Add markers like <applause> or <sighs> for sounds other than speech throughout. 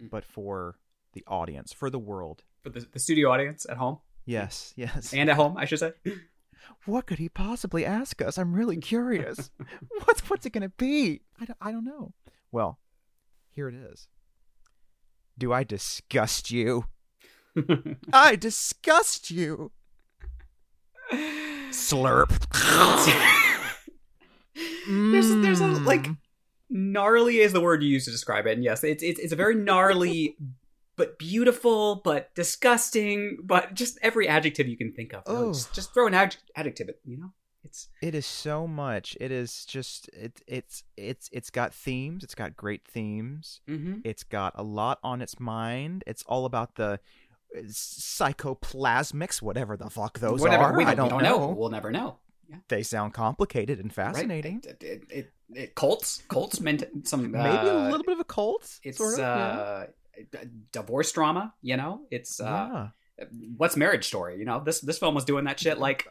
but for the audience, for the world. For the, the studio audience at home Yes, yes. and at home, I should say. what could he possibly ask us? I'm really curious. <laughs> what's what's it going to be? I don't, I don't know. Well, here it is. Do I disgust you? <laughs> I disgust you. <laughs> Slurp. there's there's a Mm. like gnarly is the word you use to describe it, and yes, it's it's, it's a very gnarly, <laughs> but beautiful, but disgusting, but just every adjective you can think of. Oh. just, just throw an adj- adjective. at- You know, it's It is so much. It is just it it's it's it's got themes. It's got great themes. mm-hmm. It's got a lot on its mind. It's all about the uh, psychoplasmics, whatever the fuck those whatever. are. We don't, I don't, we don't know. know. We'll never know. Yeah, They sound complicated and right? fascinating. It, it, it, it, cults, cults meant some <laughs> Maybe a uh, little bit of a cult. It's sort of, yeah. uh, a divorce drama. You know, it's uh, yeah. what's Marriage Story? You know, this this film was doing that shit like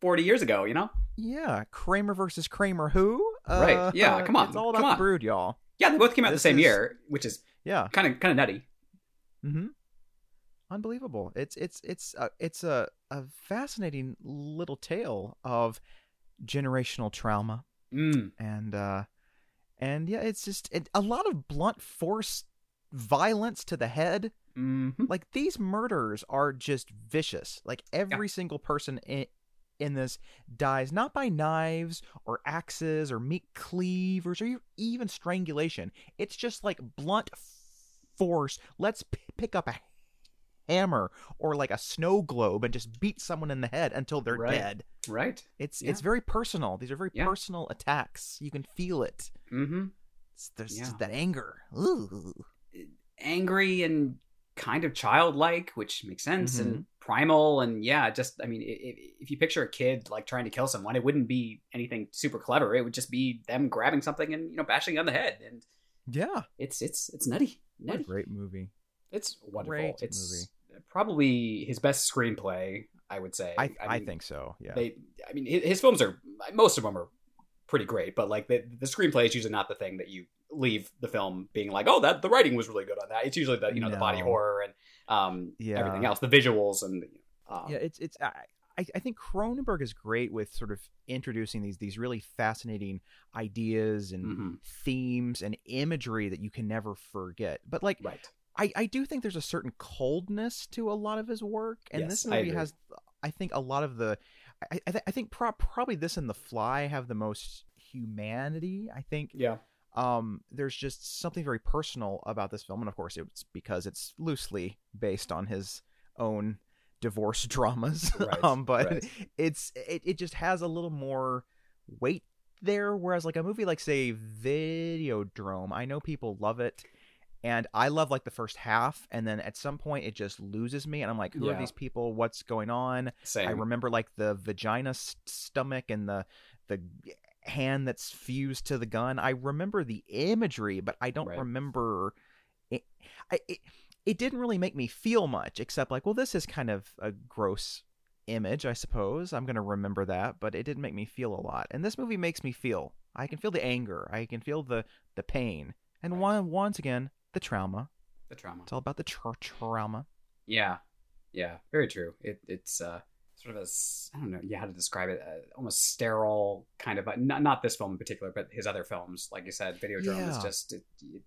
forty years ago. You know, Yeah, Kramer versus Kramer. Who? Right, yeah, come on, It's all about come the on. brood, y'all. yeah, they both came out This the same is- year, which is Yeah. kind of kind of nutty. Mm-hmm. Unbelievable. It's it's it's a, it's a a fascinating little tale of generational trauma Mm. and uh and yeah, it's just it, a lot of blunt force violence to the head. hmm Like these murders are just vicious. Like every single person in in this dies not by knives or axes or meat cleavers or even strangulation. It's just like blunt force. Let's p- pick up a hammer or like a snow globe and just beat someone in the head until they're Right. dead. Right. It's Yeah. it's very personal. These are very Yeah. personal attacks. You can feel it. hmm It's, there's Yeah. just that anger. Ooh. Angry and kind of childlike, which makes sense, Mm-hmm. and primal, and yeah, just I mean, if, if you picture a kid like trying to kill someone, it wouldn't be anything super clever. It would just be them grabbing something and you know bashing on the head, and Yeah. it's it's it's nutty, What a great movie. It's wonderful. Great it's probably his best screenplay, I would say. I I, mean, think so. Yeah. they. I mean, his, his films are most of them are pretty great, but like the the screenplay is usually not the thing that you leave the film being like, oh, that the writing was really good on that. It's usually the you know the body horror and um Yeah. everything else, the visuals and um, yeah, it's it's I, I I think Cronenberg is great with sort of introducing these these really fascinating ideas and Mhm. themes and imagery that you can never forget. But like right. I I do think there's a certain coldness to a lot of his work, and Yes, this movie agree. has I think a lot of the I I, th- I think pro- probably this and The Fly have the most humanity. I think Yeah. um there's just something very personal about this film and of course it's because it's loosely based on his own divorce <laughs> dramas Right, um but right. it's it, it just has a little more weight there whereas like a movie like say videodrome i know people love it and i love like the first half and then at some point it just loses me and i'm like who Yeah. are these people what's going on Same. I remember like the vagina s- stomach and the the hand that's fused to the gun. I remember the imagery, but I don't Right. remember it, I, it. It didn't really make me feel much, except like, well, this is kind of a gross image, I suppose. I'm gonna remember that, but it didn't make me feel a lot. And this movie makes me feel. I can feel the anger. I can feel the the pain, and Right. one once again the trauma. the trauma. It's all about the tra- trauma. Yeah, yeah, very true. It, it's uh, sort of a I don't know, yeah, how to describe it, uh, almost sterile kind of. Not not this film in particular, but his other films, like you said, Videodrome is just. It, it-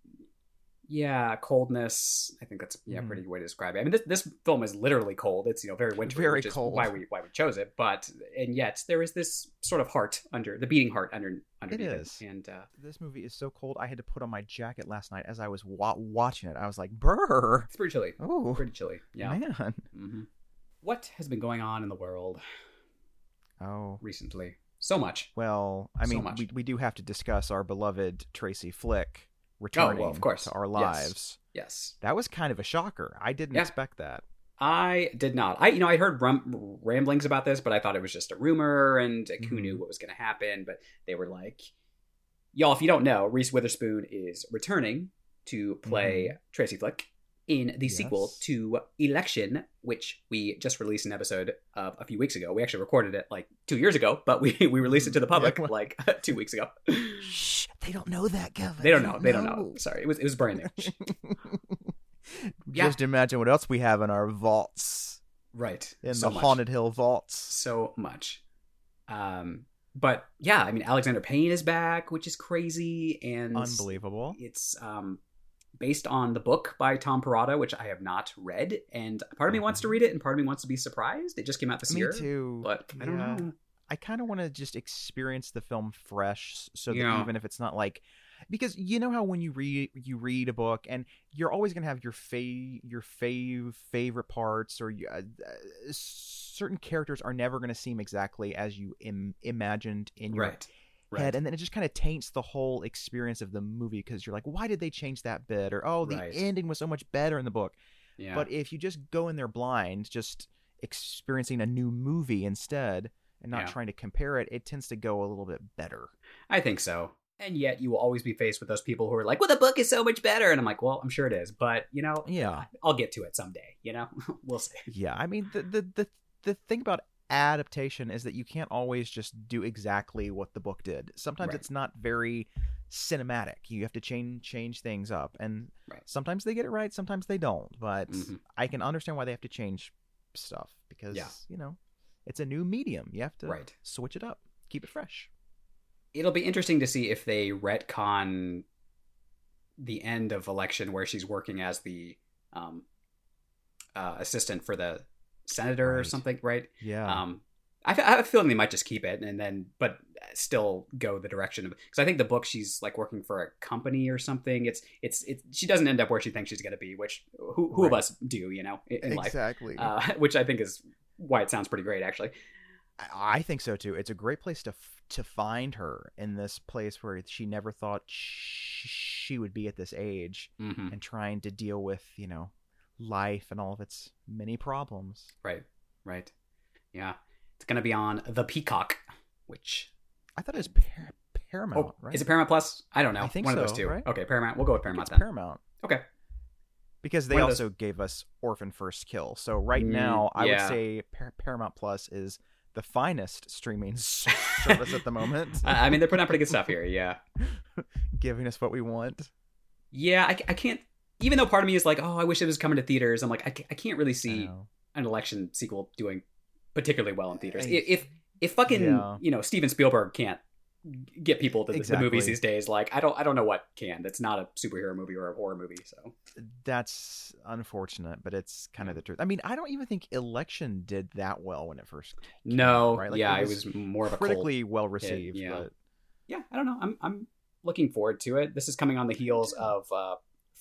yeah, coldness. I think that's yeah, Mhm. pretty way to describe it. I mean, this, this film is literally cold. It's you know very wintry, Very which is cold. why we why we chose it. But and yet there is this sort of heart under the beating heart under underneath it, is. and uh, This movie is so cold. I had to put on my jacket last night as I was wa- watching it. I was like, "Brr." it's pretty chilly. Oh, Pretty chilly. Yeah. man. hmm What has been going on in the world Oh. recently? So much. Well, I mean, much. we, we do have to discuss our beloved Tracy Flick returning Oh, of course. to our Yes. lives. Yes. That was kind of a shocker. I didn't Yeah. expect that. I did not. I, you know, I heard rum- ramblings about this, but I thought it was just a rumor, and who Mhm. knew what was going to happen? But they were like, "Y'all, if you don't know, Reese Witherspoon is returning to play Tracy Flick in the sequel to Election, which we just released an episode of a few weeks ago. We actually recorded it like two years ago, but we we released it to the public Yeah, well- like <laughs> two weeks ago. Shh, they don't know that, Kevin. They don't know. They don't know. Sorry, it was it was brand new. <laughs> Yeah. Just imagine what else we have in our vaults, right. in So the much. Haunted Hill vaults. so much. Um, but yeah, I mean, Alexander Payne is back, which is crazy, and Unbelievable. It's um, based on the book by Tom Perrotta, which I have not read, and part of me wants to read it, and part of me wants to be surprised. It just came out this Me year, too. but I don't Yeah. know. I kind of want to just experience the film fresh, so that Yeah. even if it's not like, because you know how when you read you read a book and you're always gonna have your fav your fave favorite parts or you, uh, uh, certain characters are never gonna seem exactly as you Im- imagined in your Right, right, head, and then it just kind of taints the whole experience of the movie because you're like, why did they change that bit? Or oh, the Right. ending was so much better in the book. yeah, But if you just go in there blind, just experiencing a new movie instead and not Yeah. trying to compare it, it tends to go a little bit better. I think so. And yet, you will always be faced with those people who are like, "Well, the book is so much better," and I'm like, "Well, I'm sure it is, but you know, Yeah. I'll get to it someday. You know, <laughs> we'll see." Yeah, I mean the the the, the thing about adaptation is that you can't always just do exactly what the book did. Sometimes Right. it's not very cinematic. You have to change change things up and Right. sometimes they get it right, sometimes they don't. But Mhm. I can understand why they have to change stuff because Yeah. you know, it's a new medium. You have to Right. switch it up. Keep it fresh. it'll be interesting to see if they retcon the end of election where she's working as the um, uh, assistant for the senator or something, right? Yeah. Um, I have a feeling they might just keep it and then, but still go the direction of because I think the book she's like working for a company or something. It's it's it. She doesn't end up where she thinks she's going to be, which who who of us do, you know, in, in life. exactly. Uh, <laughs> which I think is why it sounds pretty great, actually. I I think so too. It's a great place to f- to find her in this place where she never thought sh- she would be at this age hmm and trying to deal with, you know, life and all of its many problems. Right, right, yeah. It's going to be on the Peacock, which I thought it was Par- Paramount, oh, right? is it Paramount Plus? I don't know. I think One of those two. right? Okay, Paramount. We'll go with Paramount it's then. Paramount. Okay. Because they of those- also gave us Orphan First Kill. So right Mm, now, I yeah. would say Par- Paramount Plus is the finest streaming <laughs> <laughs> service at the moment, I I mean, they're putting out pretty good stuff here. Yeah. <laughs> giving us what we want. Yeah, I, I can't. Even though part of me is like, oh, I wish it was coming to theaters. I'm like, I, I can't really see an election sequel doing particularly well in theaters. I- If if, fucking Yeah. you know Steven Spielberg can't get people to the, the movies these days, like I don't I don't know what can. That's not a superhero movie or a horror movie. So That's unfortunate, but it's kind of the truth. I mean, I don't even think Election did that well when it first came no, out, right? Like, yeah, it it was was more of a critically well received. yeah. But Yeah, I don't know. I'm I'm looking forward to it. This is coming on the heels of uh,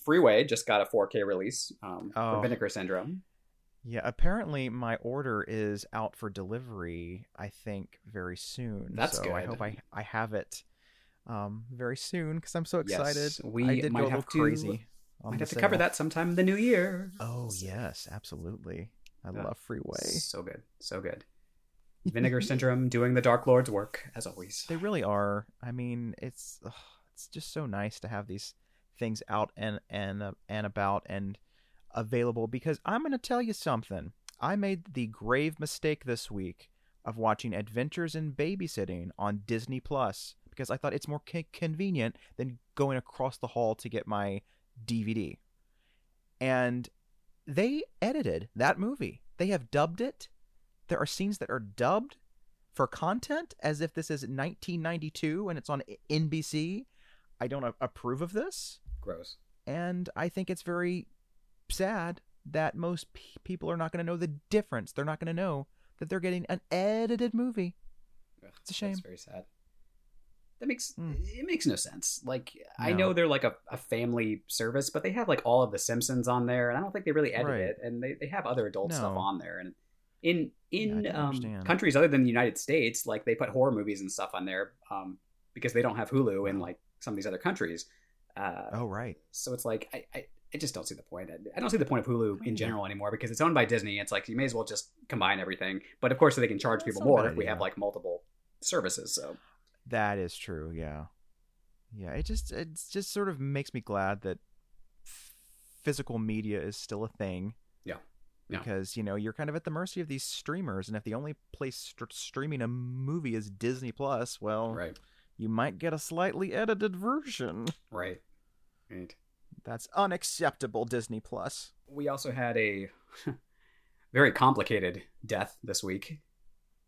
Freeway. Just got a 4K release um, Oh. for Vinegar Syndrome. yeah, apparently my order is out for delivery. I think very soon. That's so I hope I I have it um very soon because I'm so excited. Yes, we I did might go a have little to- crazy. Might have to cover that sometime in the new year. Oh yes, absolutely. I love Freeway. So good, so good. <laughs> Vinegar Syndrome doing the Dark Lord's work as always. They really are. I mean, it's ugh, it's just so nice to have these things out and and uh, and about and available because I'm going to tell you something. I made the grave mistake this week of watching Adventures in Babysitting on Disney Plus because I thought it's more convenient than going across the hall to get my DVD. And they edited that movie. They have dubbed it. There are scenes that are dubbed for content as if this is 1992 and it's on NBC. I don't approve of this, Gross. and I think it's very sad that most pe- people are not going to know the difference. They're not going to know that they're getting an edited movie. Ugh, It's a shame. That's very sad. That makes Hmm. it makes no sense. Like I know they're like a, a family service, but they have like all of the Simpsons on there, and I don't think they really edit Right. it. And they, they have other adult stuff on there. And in in Yeah, um, countries other than the United States, like they put horror movies and stuff on there um, because they don't have Hulu in like some of these other countries. Uh, Oh right. So it's like I, I, I just don't see the point. I don't see the point of Hulu in general anymore because it's owned by Disney. It's like you may as well just combine everything. But of course, they can charge That's people more if we have like multiple services. So That is true. Yeah. Yeah. It just it just sort of makes me glad that physical media is still a thing. Yeah. Yeah. Because you know you're kind of at the mercy of these streamers, and if the only place st- streaming a movie is Disney Plus, well, right, you might get a slightly edited version. right, right. That's unacceptable, Disney Plus. We also had a <laughs> very complicated death this week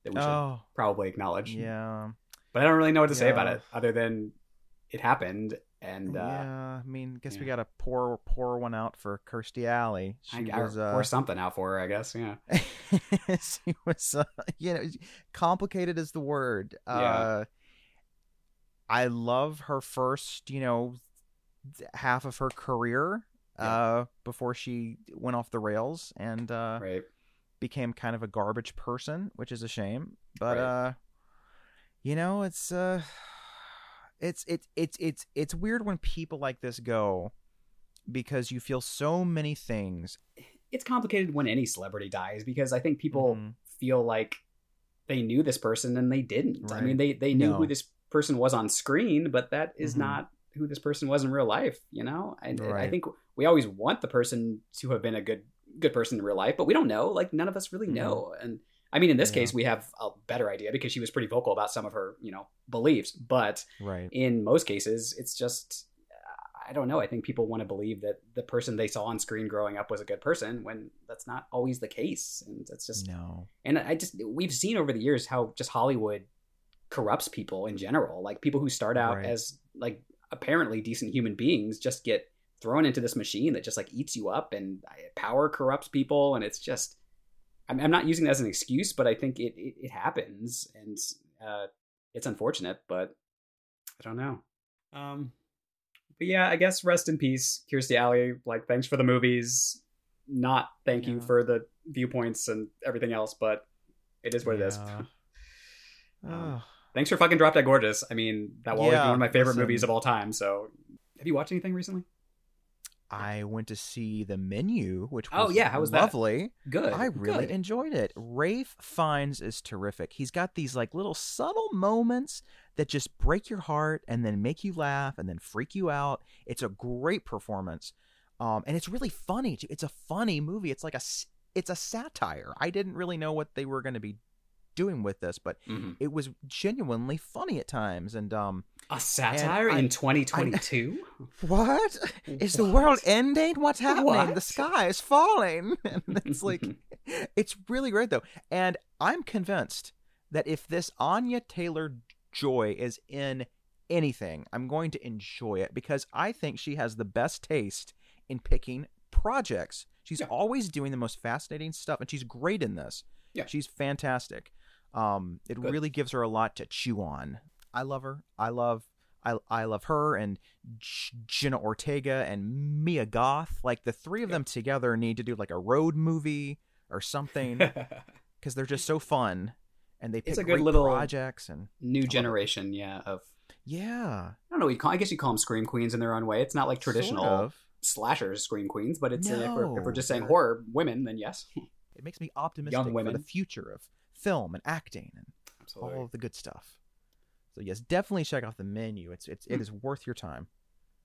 that we should Oh, probably acknowledge. yeah. But I don't really know what to say about it other than it happened. And uh, yeah, I mean, guess we got to pour pour one out for Kirstie Alley. She I, I was uh, pour something out for her, I guess. Yeah. <laughs> she was, uh, <laughs> you know, complicated is the word. Yeah. I love her first, you know, half of her career uh, before she went off the rails and uh, Right. became kind of a garbage person, which is a shame. But Right. uh, you know, it's uh, it's it's it's it's it's weird when people like this go because you feel so many things. It's complicated when any celebrity dies because I think people Mhm. feel like they knew this person and they didn't. I mean, they they knew No. who this person was on screen, but that is Mhm. not who this person was in real life. You know, and, and I think we always want the person to have been a good good person in real life, but we don't know. Like none of us really Mhm. know. And I mean, in this Yeah. case, we have a better idea because she was pretty vocal about some of her you know beliefs, but Right. in most cases it's just i don't know i think people want to believe that the person they saw on screen growing up was a good person when that's not always the case and that's just No. and i just we've seen over the years how just hollywood corrupts people in general like people who start out Right. as like apparently decent human beings just get thrown into this machine that just like eats you up and uh, power corrupts people and it's just i'm, I'm not using that as an excuse but i think it it, it happens and uh it's unfortunate but i don't know um but yeah i guess rest in peace kirstie alley like thanks for the movies not thank you for the viewpoints and everything else but it is what it is Yeah. <laughs> Um, Ugh. Thanks for fucking drop dead gorgeous i mean that will be Yeah, one of my favorite listen. movies of all time so have you watched anything recently I went to see the menu, which Oh, yeah, how was that? lovely. good I really good. enjoyed it. Ralph Fiennes is terrific. He's got these like little subtle moments that just break your heart and then make you laugh and then freak you out. It's a great performance, um, and it's really funny. Too. It's a funny movie. It's like a it's a satire. I didn't really know what they were going to be doing with this, but Mhm. it was genuinely funny at times. And um, a satire I- in 2022 <laughs> what is the world ending? What's happening? What? The sky is falling. <laughs> And <laughs> it's like, it's really great though. And I'm convinced that if this Anya Taylor Joy is in anything, I'm going to enjoy it because I think she has the best taste in picking projects. She's Yeah. always doing the most fascinating stuff, and she's great in this. Yeah. she's fantastic. Um, it Good. really gives her a lot to chew on. I love her. I love I I love her and Jenna Ortega and Mia Goth. Like the three of them together need to do like a road movie or something <laughs> because they're just so fun and they pick It's a good little- projects and new generation yeah of yeah, I don't know. You call, I guess you call them scream queens in their own way. It's not like traditional sort of. slashers scream queens, but it's uh, if, we're, if we're just saying horror women, then yes, It makes me optimistic for the future of film and acting and absolutely. all of the good stuff. So yes, definitely check out the menu. It's it's Hmm. it is worth your time.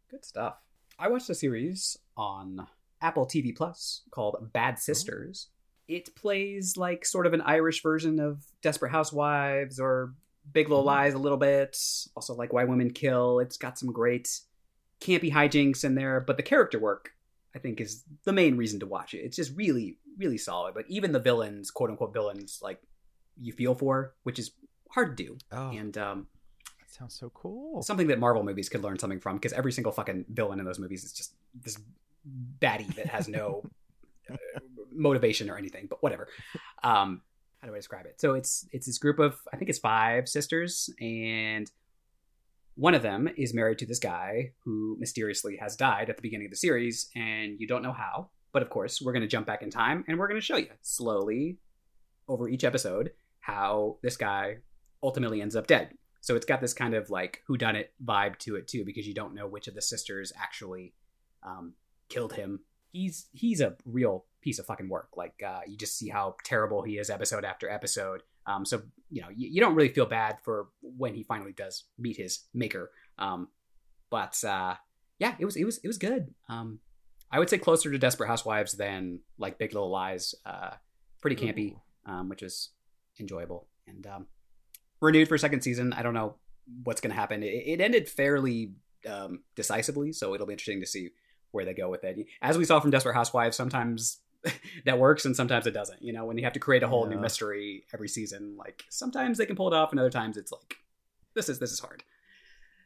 Good stuff. I watched a series on Apple TV Plus called Bad Sisters. It plays like sort of an Irish version of Desperate Housewives or Big Little Mhm. Lies a little bit. Also like Why Women Kill. It's got some great campy hijinks in there, but the character work I think is the main reason to watch it. It's just really, really solid. But even the villains, quote unquote villains, like you feel for, which is hard to do. Oh, And um, that sounds so cool. something that Marvel movies could learn something from because every single fucking villain in those movies is just this baddie that has no <laughs> uh, motivation or anything. But whatever. Um, how do I describe it? So it's it's this group of I think it's five sisters, and one of them is married to this guy who mysteriously has died at the beginning of the series, and you don't know how. But of course, we're going to jump back in time, and we're going to show you slowly over each episode how this guy ultimately ends up dead So it's got this kind of like whodunit vibe to it too, because you don't know which of the sisters actually um, killed him. He's he's a real piece of fucking work. Like uh, you just see how terrible he is episode after episode. Um, so you know you, you don't really feel bad for when he finally does meet his maker. Um, but uh, yeah, it was it was it was good. Um, I would say closer to Desperate Housewives than like Big Little Lies. Uh, pretty campy, um, which is enjoyable and um, renewed for a second season. I don't know what's going to happen. It, it, ended fairly um, decisively, so it'll be interesting to see where they go with it. As we saw from Desperate Housewives, sometimes <laughs> that works and sometimes it doesn't. You know, when you have to create a whole yeah. new mystery every season, like sometimes they can pull it off, and other times it's like this is this is hard.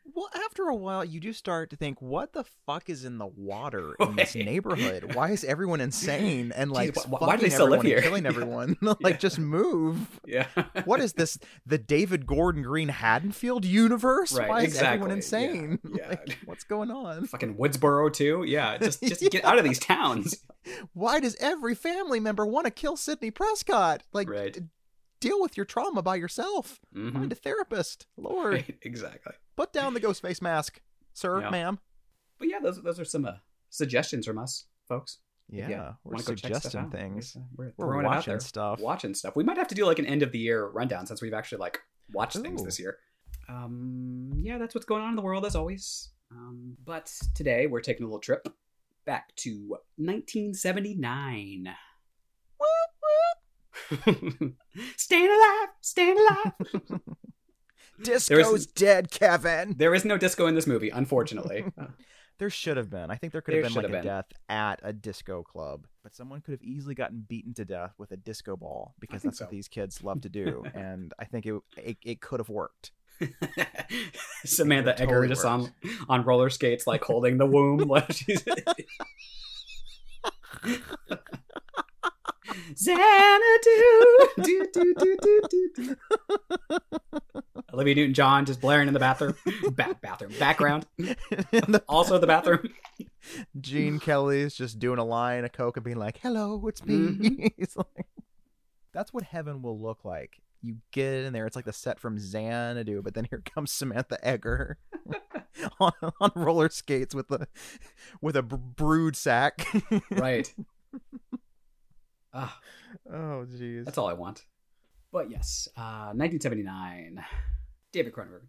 Well, after a while, you do start to think, what the fuck is in the water in this neighborhood? Why is everyone insane and like Jeez, why, why do they still live here? killing <laughs> everyone? <laughs> like, yeah. just move. Yeah. what is this? The David Gordon Green Haddonfield universe? Right, why is exactly. everyone insane? Yeah. <laughs> yeah. like, what's going on? Fucking Woodsboro too. Yeah. Just just yeah. get out of these towns. Why does every family member want to kill Sidney Prescott? Like, right deal with your trauma by yourself. Mm-hmm. Find a therapist. Lord. Right, exactly. Put down the ghost face mask, sir, yeah. ma'am. But yeah, those those are some uh, suggestions from us, folks. Yeah, we're suggesting things. We're, we're watching stuff. Watching stuff. We might have to do like an end of the year rundown since we've actually like watched Ooh. things this year. Um, yeah, that's what's going on in the world as always. Um, but today we're taking a little trip back to 1979. <laughs> staying alive, staying alive. <laughs> Disco's is, dead, Kevin. There is no disco in this movie, unfortunately. <laughs> there should have been. I think there could have been like a been. death at a disco club, but someone could have easily gotten beaten to death with a disco ball because that's so. what these kids love to do, <laughs> and I think it it, it could have worked. <laughs> Samantha totally Eggar just on on roller skates, like holding the womb. Xanadu. do, do, do, do, do, do. Olivia Newton John just blaring in the bathroom. Ba- bathroom. Background. <laughs> the- also the bathroom. Gene Kelly's just doing a line of coke and being like, hello, it's me. Mm-hmm. <laughs> like, that's what heaven will look like. You get in there, it's like the set from Xanadu, but then here comes Samantha Eggar <laughs> on, on roller skates with a with a brood sack. right. Ah, oh, jeez. That's all I want. But yes, uh, 1979. David Cronenberg.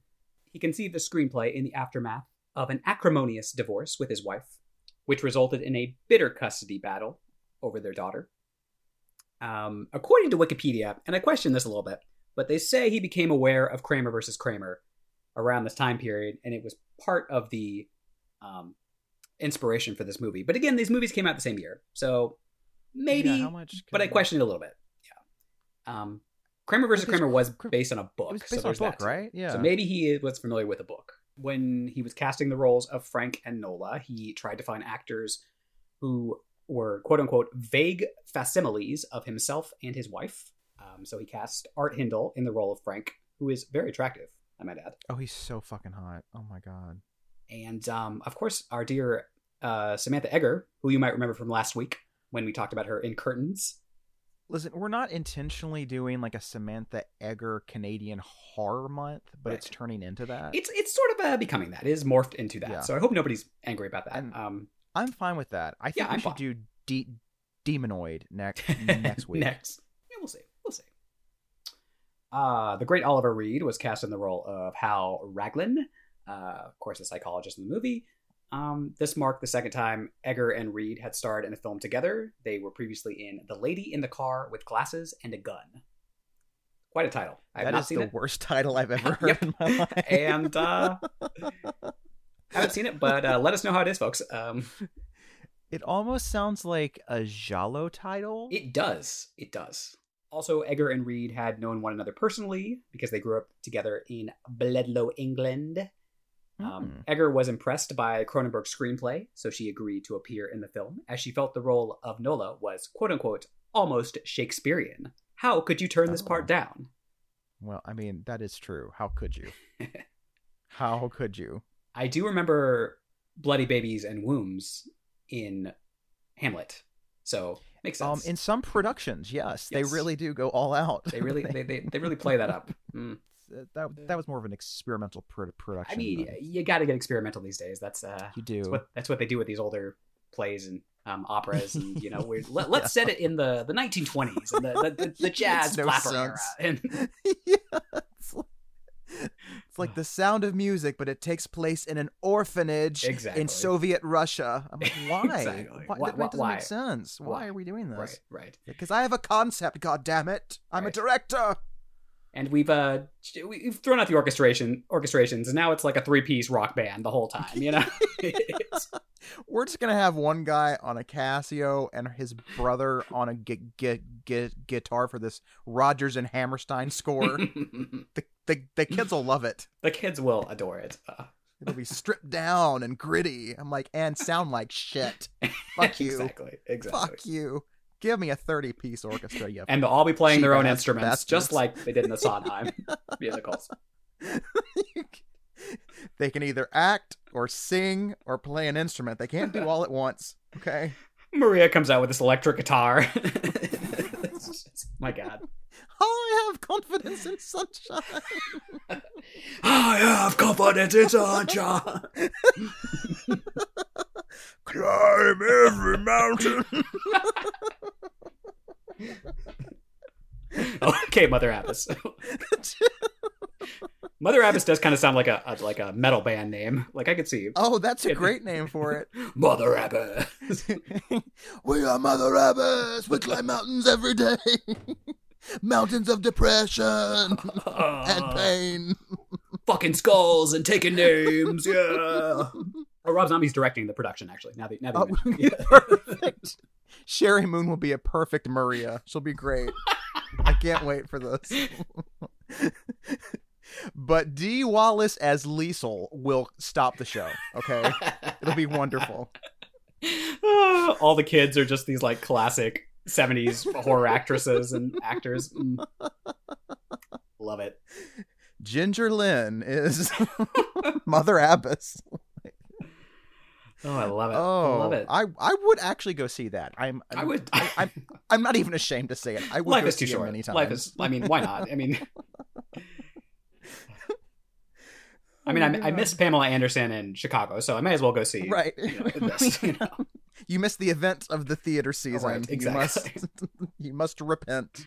He conceived the screenplay in the aftermath of an acrimonious divorce with his wife, which resulted in a bitter custody battle over their daughter. Um, according to Wikipedia, and I question this a little bit, but they say he became aware of Kramer versus Kramer around this time period, and it was part of the um, inspiration for this movie. But again, these movies came out the same year, so maybe. Yeah, how much? But I questioned it a little bit. Yeah. Um, Kramer versus Kramer was based on a book. It was based so on a book, that. right? Yeah. So maybe he was familiar with the book. When he was casting the roles of Frank and Nola, he tried to find actors who were quote unquote vague facsimiles of himself and his wife. Um, so he cast Art Hindle in the role of Frank, who is very attractive, I might add. Oh, he's so fucking hot. Oh my god. And um, of course, our dear uh, Samantha Eggar, who you might remember from last week when we talked about her in Curtains. Listen, we're not intentionally doing like a Samantha Eggar Canadian horror month, but right. it's turning into that. It's it's sort of uh, becoming that. It is morphed into that. Yeah. So I hope nobody's angry about that. And um, I'm fine with that. I think yeah, we I'm should fine. do de- Demonoid next <laughs> next week. next, yeah, we'll see. We'll see. Uh, the great Oliver Reed was cast in the role of Hal Raglan, uh, of course, the psychologist in the movie. Um, this marked the second time Eggar and Reed had starred in a film together. They were previously in The Lady in the Car with Glasses and a Gun. Quite a title. I that is the it. worst title I've ever <laughs> heard in my life. and uh, <laughs> haven't seen it, but uh, let us know how it is, folks. Um, it almost sounds like a Giallo title. It does. It does. Also, Eggar and Reed had known one another personally because they grew up together in Bledlow, England. Um, hmm. Eggar was impressed by Cronenberg's screenplay, so she agreed to appear in the film, as she felt the role of Nola was "quote unquote" almost Shakespearean. How could you turn this oh. part down? Well, I mean that is true. How could you? <laughs> How could you? I do remember bloody babies and wombs in Hamlet, so makes um, sense. Um, in some productions, yes, yes, they really do go all out. They really, they, they, they really <laughs> play that up. Mm. Uh, that that was more of an experimental pr- production. I mean, than- you got to get experimental these days. That's uh, you do. that's what that's what they do with these older plays and um, operas, and you know, <laughs> let, let's set it in the the 1920s and the the, the, the <laughs> jazz no flapper era. <laughs> And yeah, it's like, it's like the sound of music, but it takes place in an orphanage Exactly. in Soviet Russia. I'm like, why? Exactly. Why, Why- that, that doesn't why? make sense. Why? Why? are we doing this? right, right. Because I have a concept. God damn it! I'm a director. And we've uh we've thrown out the orchestration orchestrations, and now it's like a three piece rock band the whole time. You know, <laughs> <laughs> We're just gonna have one guy on a Casio and his brother on a gu- gu- gu- guitar for this Rodgers and Hammerstein score. <laughs> the, the the kids will love it. the kids will adore it. Uh, It'll be stripped down and gritty. I'm like, and sound like shit. Fuck you. exactly, exactly. Fuck you. Give me a 30 piece orchestra, you And they'll all be playing their own instruments, bastards. just like they did in the <laughs> Sondheim musicals. <laughs> they can either act or sing or play an instrument. They can't do all at once. Okay. <laughs> Maria comes out with this electric guitar. Just- my God. I have confidence in sunshine. I have confidence in sunshine. Climb every mountain. <laughs> <laughs> okay, Mother Abbess. <laughs> Mother Abbess does kind of sound like a, a like a metal band name. Like I could see oh, that's a great name for it. Mother Abbess. we are Mother Abbess. We climb mountains every day. mountains of depression and pain. fucking skulls and taking names. Yeah. Oh, Rob Zombie's directing the production. Actually, now that now that Oh, <laughs> it. perfect. Sheri Moon will be a perfect Maria. She'll be great. I can't wait for this. <laughs> but Dee Wallace as Liesl will stop the show. Okay, it'll be wonderful. <laughs> All the kids are just these like classic '70s horror actresses and actors. Mm. Love it. Ginger Lynn is Mother Abbess. Oh, I love it. Oh, I love it. I I would actually go see that. I'm, I'm I would. I, I'm <laughs> I'm not even ashamed to say it. I would Life is too short. many times. Life is. I mean, why not? I mean, I mean, I, I miss <laughs> Pamela Anderson in Chicago, so I may as well go see. right. You know, <laughs> this, you know. You missed the event of the theater season. Right, You must you must repent.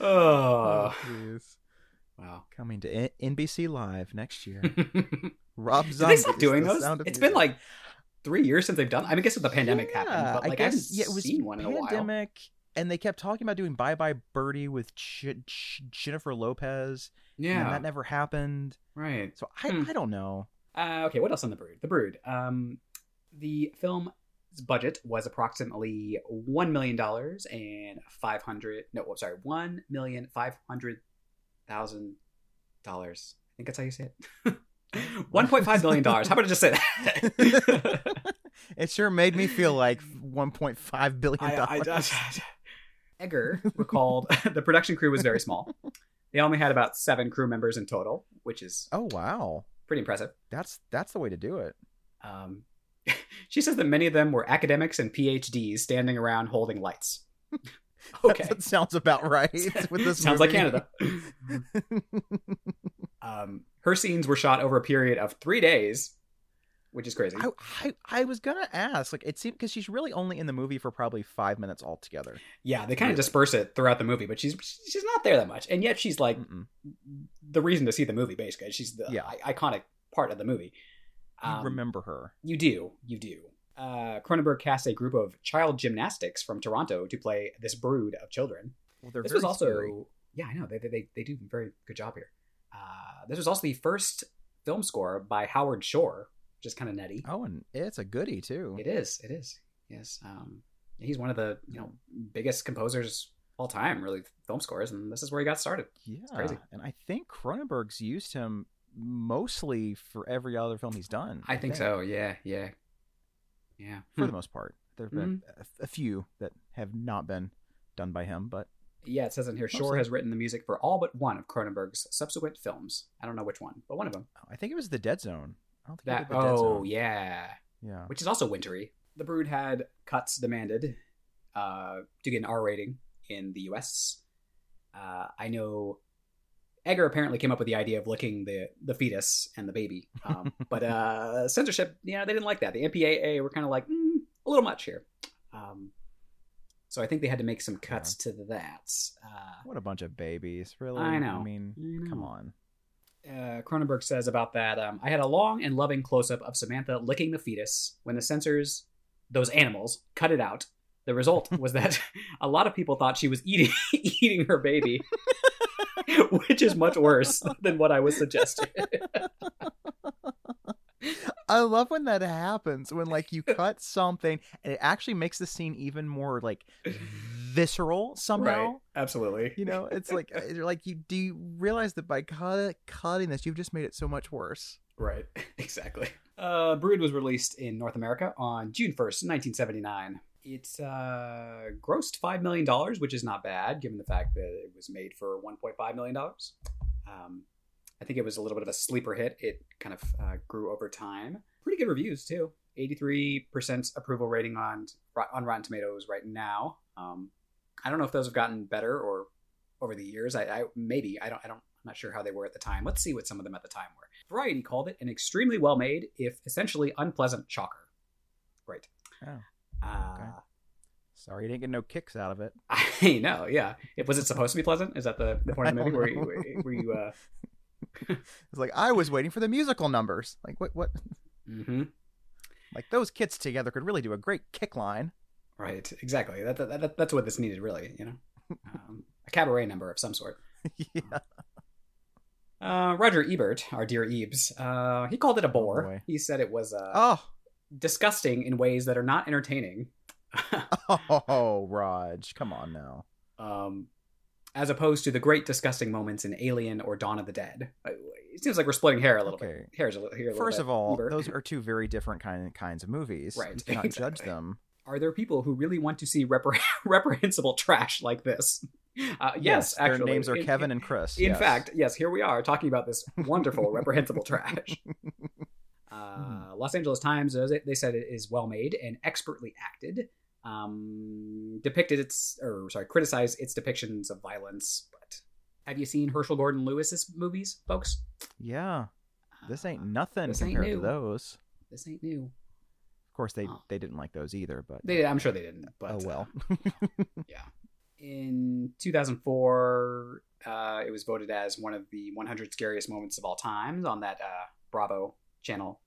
Oh. oh, jeez. wow. Coming to N- NBC Live next year. Rob Zombie. they stop doing those? It's been like three years since they've done. I mean, I guess the pandemic Yeah, happened, but like I, I haven't guess yeah, it was seen one in a while. pandemic, and they kept talking about doing Bye Bye Birdie with Ch- Ch- Jennifer Lopez. and Yeah, that never happened. right. So I Hmm. I don't know. Uh, okay, what else on the Brood? The Brood. Um, the film's budget was approximately one million dollars and five hundred. No, I'm sorry, one million five hundred thousand dollars. I think that's how you say it. <laughs> One point five million dollars. How about I just say that? <laughs> It sure made me feel like 1.5 billion I, I, dollars. <laughs> Eggar recalled <laughs> the production crew was very small. They only had about seven crew members in total, which is Oh wow, pretty impressive. that's that's the way to do it. Um, she says that many of them were academics and PhDs standing around holding lights. Okay, that sounds about right. With this sounds like. Canada. Um, her scenes were shot over a period of three days, which is crazy. I, I I was gonna ask, like, it seemed because she's really only in the movie for probably five minutes altogether. yeah, they kind of disperse it throughout the movie, but she's she's not there that much, and yet she's like Mm-mm. the reason to see the movie. Basically, she's the Yeah. I- iconic part of the movie. You Um, remember her? You do, you do. Uh, Cronenberg cast a group of child gymnastics from Toronto to play this brood of children. Well, they're this very was also, scary. yeah, I know they, they they do a very good job here. Uh, this was also the first film score by Howard Shore, which is kind of nutty. Oh, and it's a goodie too. It is, it is, yes. Um, he's one of the you know biggest composers all time, really film scores, and this is where he got started. Yeah, crazy. and I think Cronenberg's used him mostly for every other film he's done. I think so. Yeah, yeah, yeah. for Hmm. the most part. There have been a, a few that have not been done by him, but Yeah, it says in here Shore has written the music for all but one of Cronenberg's subsequent films. I don't know which one, but one of them. I think it was the Dead Zone. I don't think That the Dead oh Zone. yeah, yeah. which is also wintry. The Brood had cuts demanded uh, to get an R rating in the U.S. Uh, I know Eggar apparently came up with the idea of licking the the fetus and the baby, um, <laughs> but uh, censorship, you know, they didn't like that. The MPAA were kind of like mm, a little much here. Um, so I think they had to make some cuts to that. Uh, What a bunch of babies, really. I know. I mean, I come know. on. uh, Cronenberg says about that um, I had a long and loving close up of Samantha licking the fetus. When the censors, those animals, cut it out, the result <laughs> was that a lot of people thought she was eating <laughs> eating her baby, <laughs> which is much worse than what I was suggesting. I love when that happens when like you cut something and it actually makes the scene even more like visceral somehow. Right? Absolutely. You know, it's like uh, like you do you realize that by cut, cutting this, you've just made it so much worse. Right. <laughs> Exactly. Uh, Brood was released in North America on June 1st, 1979. It's uh, grossed $5 million, which is not bad given the fact that it was made for $1.5 million. Um, I think it was a little bit of a sleeper hit. It kind of uh, grew over time. Pretty good reviews, too. 83% approval rating on, on Rotten Tomatoes right now. Um, I don't know if those have gotten better or over the years. I, I maybe I don't I don't I'm not sure how they were at the time. Let's see what some of them at the time were. Variety called it an extremely well made, if essentially unpleasant shocker. Great. Oh, Uh. Sorry, you didn't get no kicks out of it. <laughs> I know, yeah. It, was it supposed to be pleasant? Is that the, the point of the <laughs> movie where you, where you uh, It's like I was waiting for the musical numbers. Like what? What? mhm. Like those kids together could really do a great kick line. right? Exactly. That, that, that that's what this needed, really. You know, um, a cabaret number of some sort. <laughs> yeah. Uh, Roger Ebert, our dear Ebes, uh, he called it a bore. boy. he said it was uh, Oh, disgusting in ways that are not entertaining. <laughs> <laughs> oh, Raj, come on now. um, as opposed to the great disgusting moments in Alien or Dawn of the Dead. Uh, It seems like we're splitting hair a little Okay. bit. Hair's a little here. A little First of all, Ebert. those <laughs> are two very different kind kinds of movies. Right, You cannot judge them. are there people who really want to see repre- <laughs> reprehensible trash like this? Uh, yes, their actually, names are In- Kevin in- and Chris. In yes. fact, yes, here we are talking about this wonderful <laughs> reprehensible trash. Hmm. Uh, Los Angeles Times, they- they said it is well made and expertly acted. Um, depicted its, or sorry, criticized its depictions of violence. But have you seen Herschell Gordon Lewis's movies, folks? yeah, this ain't Uh, nothing this compared new. to those. This ain't new. Of course, they Oh. they didn't like those either. But They, I'm sure they didn't. But oh well. uh, <laughs> <laughs> yeah. In 2004, uh, it was voted as one of the 100 scariest moments of all time on that uh, Bravo channel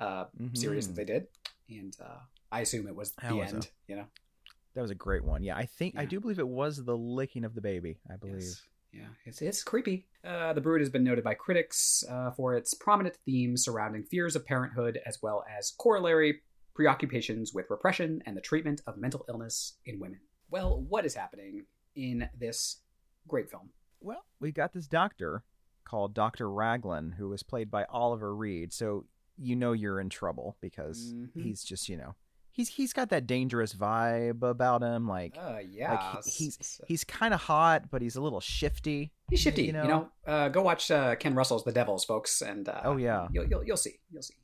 uh, series that Mhm. they did, and uh, I assume it was the end. You know, That was a great one. Yeah, I think I do believe it was the licking of the baby. I believe. Yes. Yeah, it's it's creepy. Uh, the Brood has been noted by critics uh, for its prominent themes surrounding fears of parenthood, as well as corollary preoccupations with repression and the treatment of mental illness in women. Well, what is happening in this great film? Well, we got this doctor called Doctor Raglan, who was played by Oliver Reed. So you know you're in trouble because Mhm. he's just you know he's he's got that dangerous vibe about him. Like Uh, yeah, like he- he's he's kind of hot, but he's a little shifty. he's shifty. you You know? know, uh, go watch uh, Ken Russell's The Devils, folks, and uh, Oh, yeah. you'll, you'll you'll see, you'll see.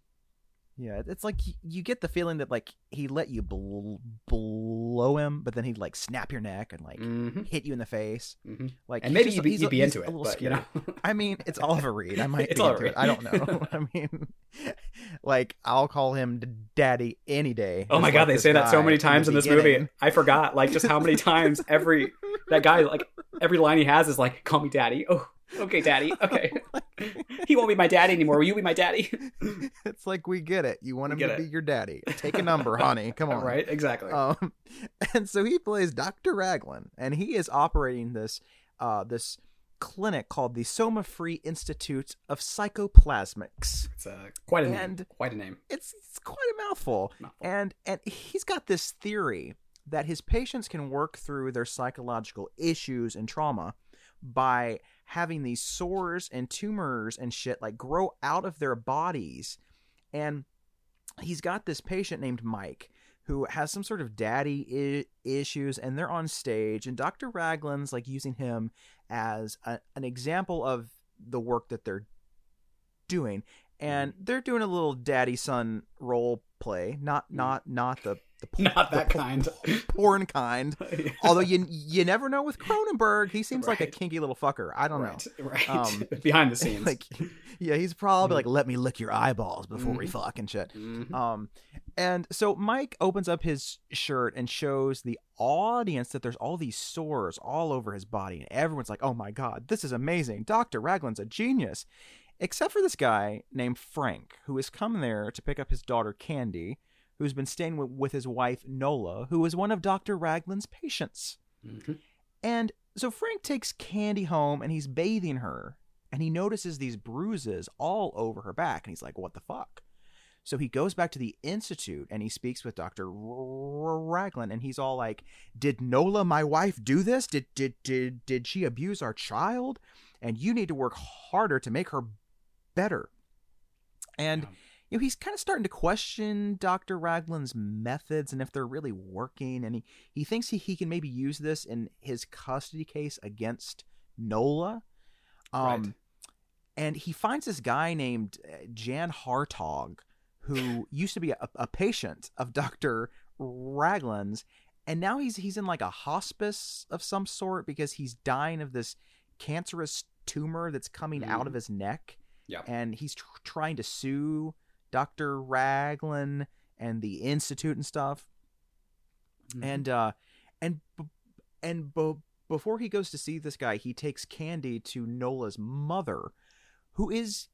Yeah, it's like you get the feeling that like he let you bl- blow him, but then he'd like snap your neck and like hmm hit you in the face. hmm Like And maybe just- you'd be, you'd a- be into a it, little but you know. I mean, it's Oliver Reed. I <laughs> might It's be into it. I don't know. <laughs> <laughs> I mean, like I'll call him Daddy any day. Oh my god, like they say that so many times in this movie. I forgot like just how many times every that guy like every line he has is like call me daddy. Oh, okay, daddy. <laughs> Okay. <laughs> he won't be my daddy anymore. Will you be my daddy? <laughs> it's like we get it. You want him to it. be your daddy. Take a number, honey. Come on. right? Exactly. Um, and so he plays Dr. Raglan, and he is operating this uh, this clinic called the Somafree Institute of Psychoplasmics. it's uh, quite a name. and- Quite a name. It's, it's quite a mouthful. Mouthful. And and he's got this theory that his patients can work through their psychological issues and trauma by having these sores and tumors and shit like grow out of their bodies. And he's got this patient named Mike who has some sort of daddy I- issues and they're on stage and Dr. Raglan's like using him as a, an example of the work that they're doing and mm. they're doing a little daddy son role play not mm. not not the the p- Not that the kind. porn kind. <laughs> <laughs> Although you you never know with Cronenberg, he seems like a kinky little fucker. I don't right, right. Um, <laughs> Behind the scenes. like, yeah, he's probably like, "Let me lick your eyeballs before we Mhm. fuck and shit." Mhm. Um, and so Mike opens up his shirt and shows the audience that there's all these sores all over his body, and everyone's like, "Oh my god, this is amazing! Doctor Raglan's a genius." Except for this guy named Frank, who has come there to pick up his daughter Candy, who's been staying with, with his wife Nola, who is one of Doctor Raglan's patients. Mhm. And so Frank takes Candy home and he's bathing her, and he notices these bruises all over her back, and he's like, "What the fuck?" So he goes back to the institute and he speaks with Doctor Raglan, and he's all like, "Did Nola, my wife, do this? Did did did did she abuse our child? And you need to work harder to make her better." And Yeah. You know, he's kind of starting to question Dr. Raglan's methods and if they're really working. And he, he thinks he, he can maybe use this in his custody case against Nola. Um, Right. And he finds this guy named uh, Jan Hartog, who <laughs> used to be a, a patient of Dr. Raglan's. And now he's he's in like a hospice of some sort because he's dying of this cancerous tumor that's coming out of his neck Yeah. and he's tr- trying to sue Dr. Raglan and the institute and stuff. Mhm. And uh and b- and b- before he goes to see this guy, he takes Candy to Nola's mother, who is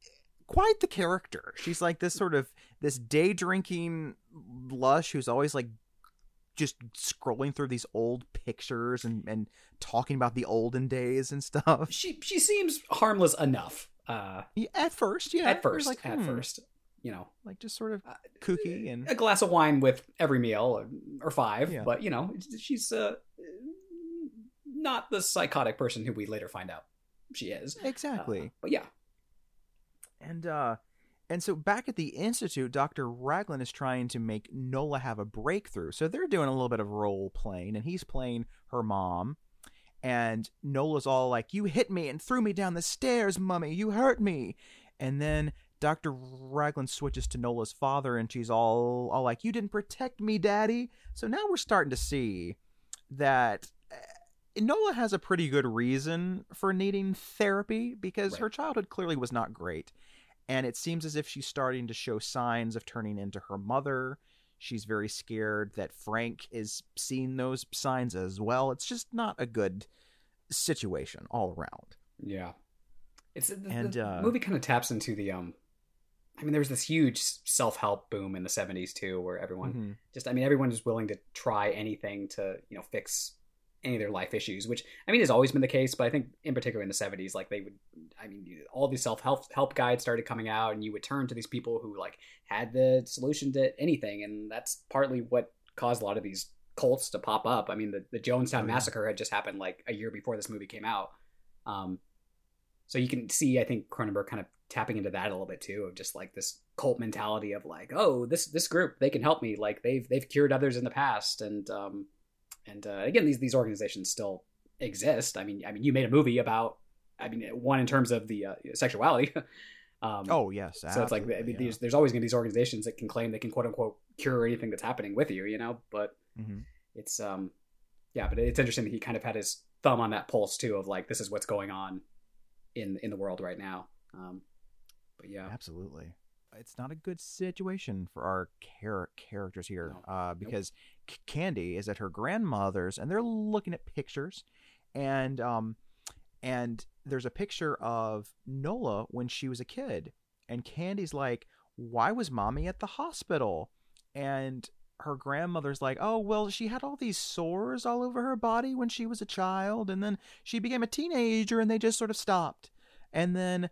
quite the character. She's like this sort of this day drinking lush who's always like just scrolling through these old pictures and and talking about the olden days and stuff. she she seems harmless enough. Uh, Yeah, At first, yeah. at first, like, at hmm, first, you know, like just sort of Uh, kooky and a glass of wine with every meal or, or five. Yeah. But you know, she's uh, not the psychotic person who we later find out she is. Uh, exactly. but yeah, And uh and so back at the institute, Dr. Raglan is trying to make Nola have a breakthrough. So they're doing a little bit of role playing and he's playing her mom. And Nola's all like, "You hit me and threw me down the stairs, mummy. You hurt me." And then Dr. Raglan switches to Nola's father and she's all all like, "You didn't protect me, daddy." So now we're starting to see that uh, Nola has a pretty good reason for needing therapy because Right. her childhood clearly was not great. And it seems as if she's starting to show signs of turning into her mother. She's very scared that Frank is seeing those signs as well. It's just not a good situation all around. yeah. It's the, the uh, movie kind of taps into the um. I mean, there was this huge self help boom in the '70s too, where everyone Mhm. just I mean everyone is willing to try anything to you know fix any of their life issues which I mean has always been the case but I think in particular in the 70s like they would I mean all these self-help help guides started coming out and you would turn to these people who like had the solution to anything and that's partly what caused a lot of these cults to pop up I mean the, the Jonestown Oh, yeah. massacre had just happened like a year before this movie came out um so you can see I think Cronenberg kind of tapping into that a little bit too of just like this cult mentality of like oh this this group they can help me. Like they've they've cured others in the past. And um and uh, again these these organizations still exist. I mean i mean you made a movie about i mean one in terms of the uh, sexuality. <laughs> Um Oh yes, so it's like I mean, yeah. there's, there's always going to be these organizations that can claim they can quote unquote cure anything that's happening with you you know? But Mhm. it's um yeah but it's interesting that he kind of had his thumb on that pulse too of like this is what's going on in in the world right now. Um but yeah. Absolutely. It's not a good situation for our char- characters here No. uh, because C- Candy is at her grandmother's and they're looking at pictures. And um and there's a picture of Nola when she was a kid. And Candy's like why was mommy at the hospital? And her grandmother's like oh well she had all these sores all over her body when she was a child and then she became a teenager and they just sort of stopped. And then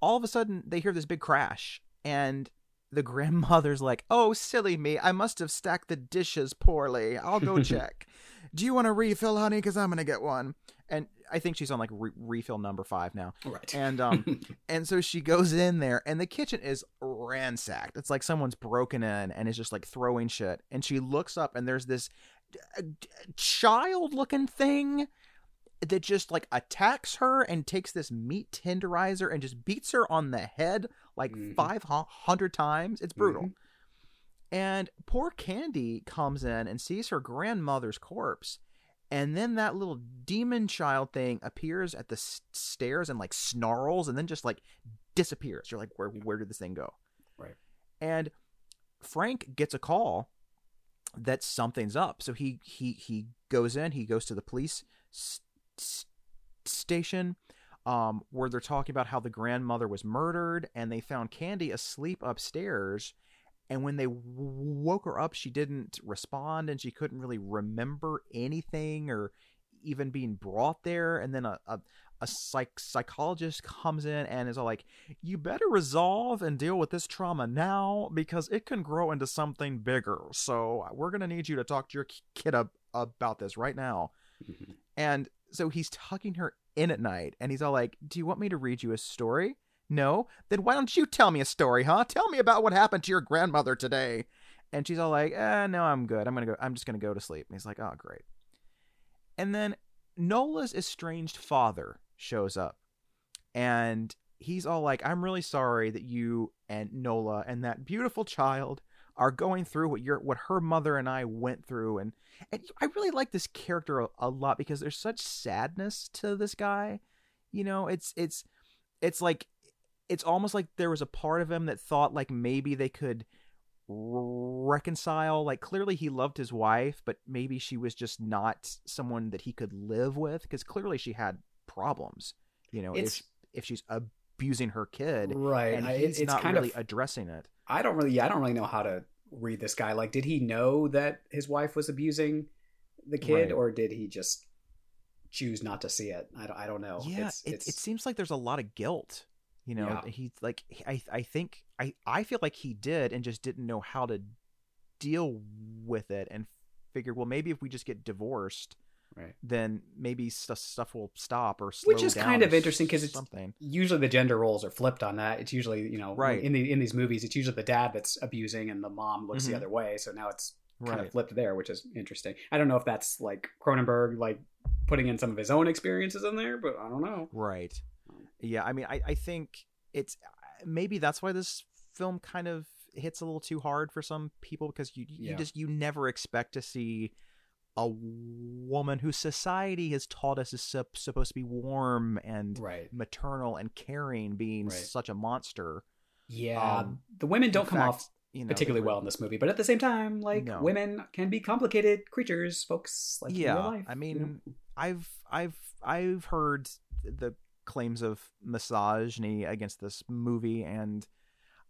all of a sudden they hear this big crash and the <laughs> grandmother's like oh silly me i must have stacked the dishes poorly. I'll go <laughs> check. Do you want a refill honey? Because i'm gonna get one and i think she's on like re- refill number five now right and um <laughs> and so she goes in there and the kitchen is ransacked it's like someone's broken in and is just like throwing shit and she looks up and there's this child looking thing that just like attacks her and takes this meat tenderizer and just beats her on the head like Mhm. 500 times it's brutal Mhm. And poor Candy comes in and sees her grandmother's corpse. And then that little demon child thing appears at the s- stairs and like snarls and then just like disappears. You're like, where where did this thing go? Right. And Frank gets a call that something's up. So he he he goes in. He goes to the police s- s- station um, where they're talking about how the grandmother was murdered, and they found Candy asleep upstairs. And when they w- woke her up, she didn't respond, and she couldn't really remember anything or even being brought there. And then a, a a psych psychologist comes in and is all like, "You better resolve and deal with this trauma now because it can grow into something bigger. So we're gonna need you to talk to your kid ab- about this right now." Mhm. And so he's tucking her in at night, and he's all like, "Do you want me to read you a story?" No. Then why don't you tell me a story, huh? Tell me about what happened to your grandmother today. And she's all like, eh, no, I'm good. I'm gonna go. I'm just gonna go to sleep. And he's like, oh, great. And then Nola's estranged father shows up, and he's all like, I'm really sorry that you and Nola and that beautiful child are going through what your what her mother and I went through, and and I really like this character a, a lot because there's such sadness to this guy. You know, it's it's it's like it's almost like there was a part of him that thought like maybe they could reconcile like clearly he loved his wife but maybe she was just not someone that he could live with because clearly she had problems you know It's- if if she's abusing her kid right. and he's it's not kind really of. addressing it I don't really. Yeah, I don't really know how to read this guy. Like, did he know that his wife was abusing the kid, Right. or did he just choose not to see it? I don't. I don't know. yeah it's, it, it's it seems like there's a lot of guilt you know Yeah. he's like i i think i i feel like he did and just didn't know how to deal with it and figured well maybe if we just get divorced right. then maybe st- stuff will stop or slow Which is kind of interesting because it's- something Usually the gender roles are flipped on that. It's usually you know Right. in the in these movies it's usually the dad that's abusing and the mom looks Mhm. the other way. So now it's kind right of flipped there, which is interesting. I don't know if that's like Cronenberg like putting in some of his own experiences in there, but I don't know. right yeah i mean i i think it's maybe that's why this film kind of hits a little too hard for some people because you you Yeah. just you never expect to see a woman whose society has taught us is sup- supposed to be warm and Right. maternal and caring being Right. such a monster Yeah. Um, the women don't come fact, off you know particularly they well in this movie, but at the same time, like No. women can be complicated creatures, folks. Like in Yeah, real life, I you mean, know? I've I've I've heard the claims of misogyny against this movie, and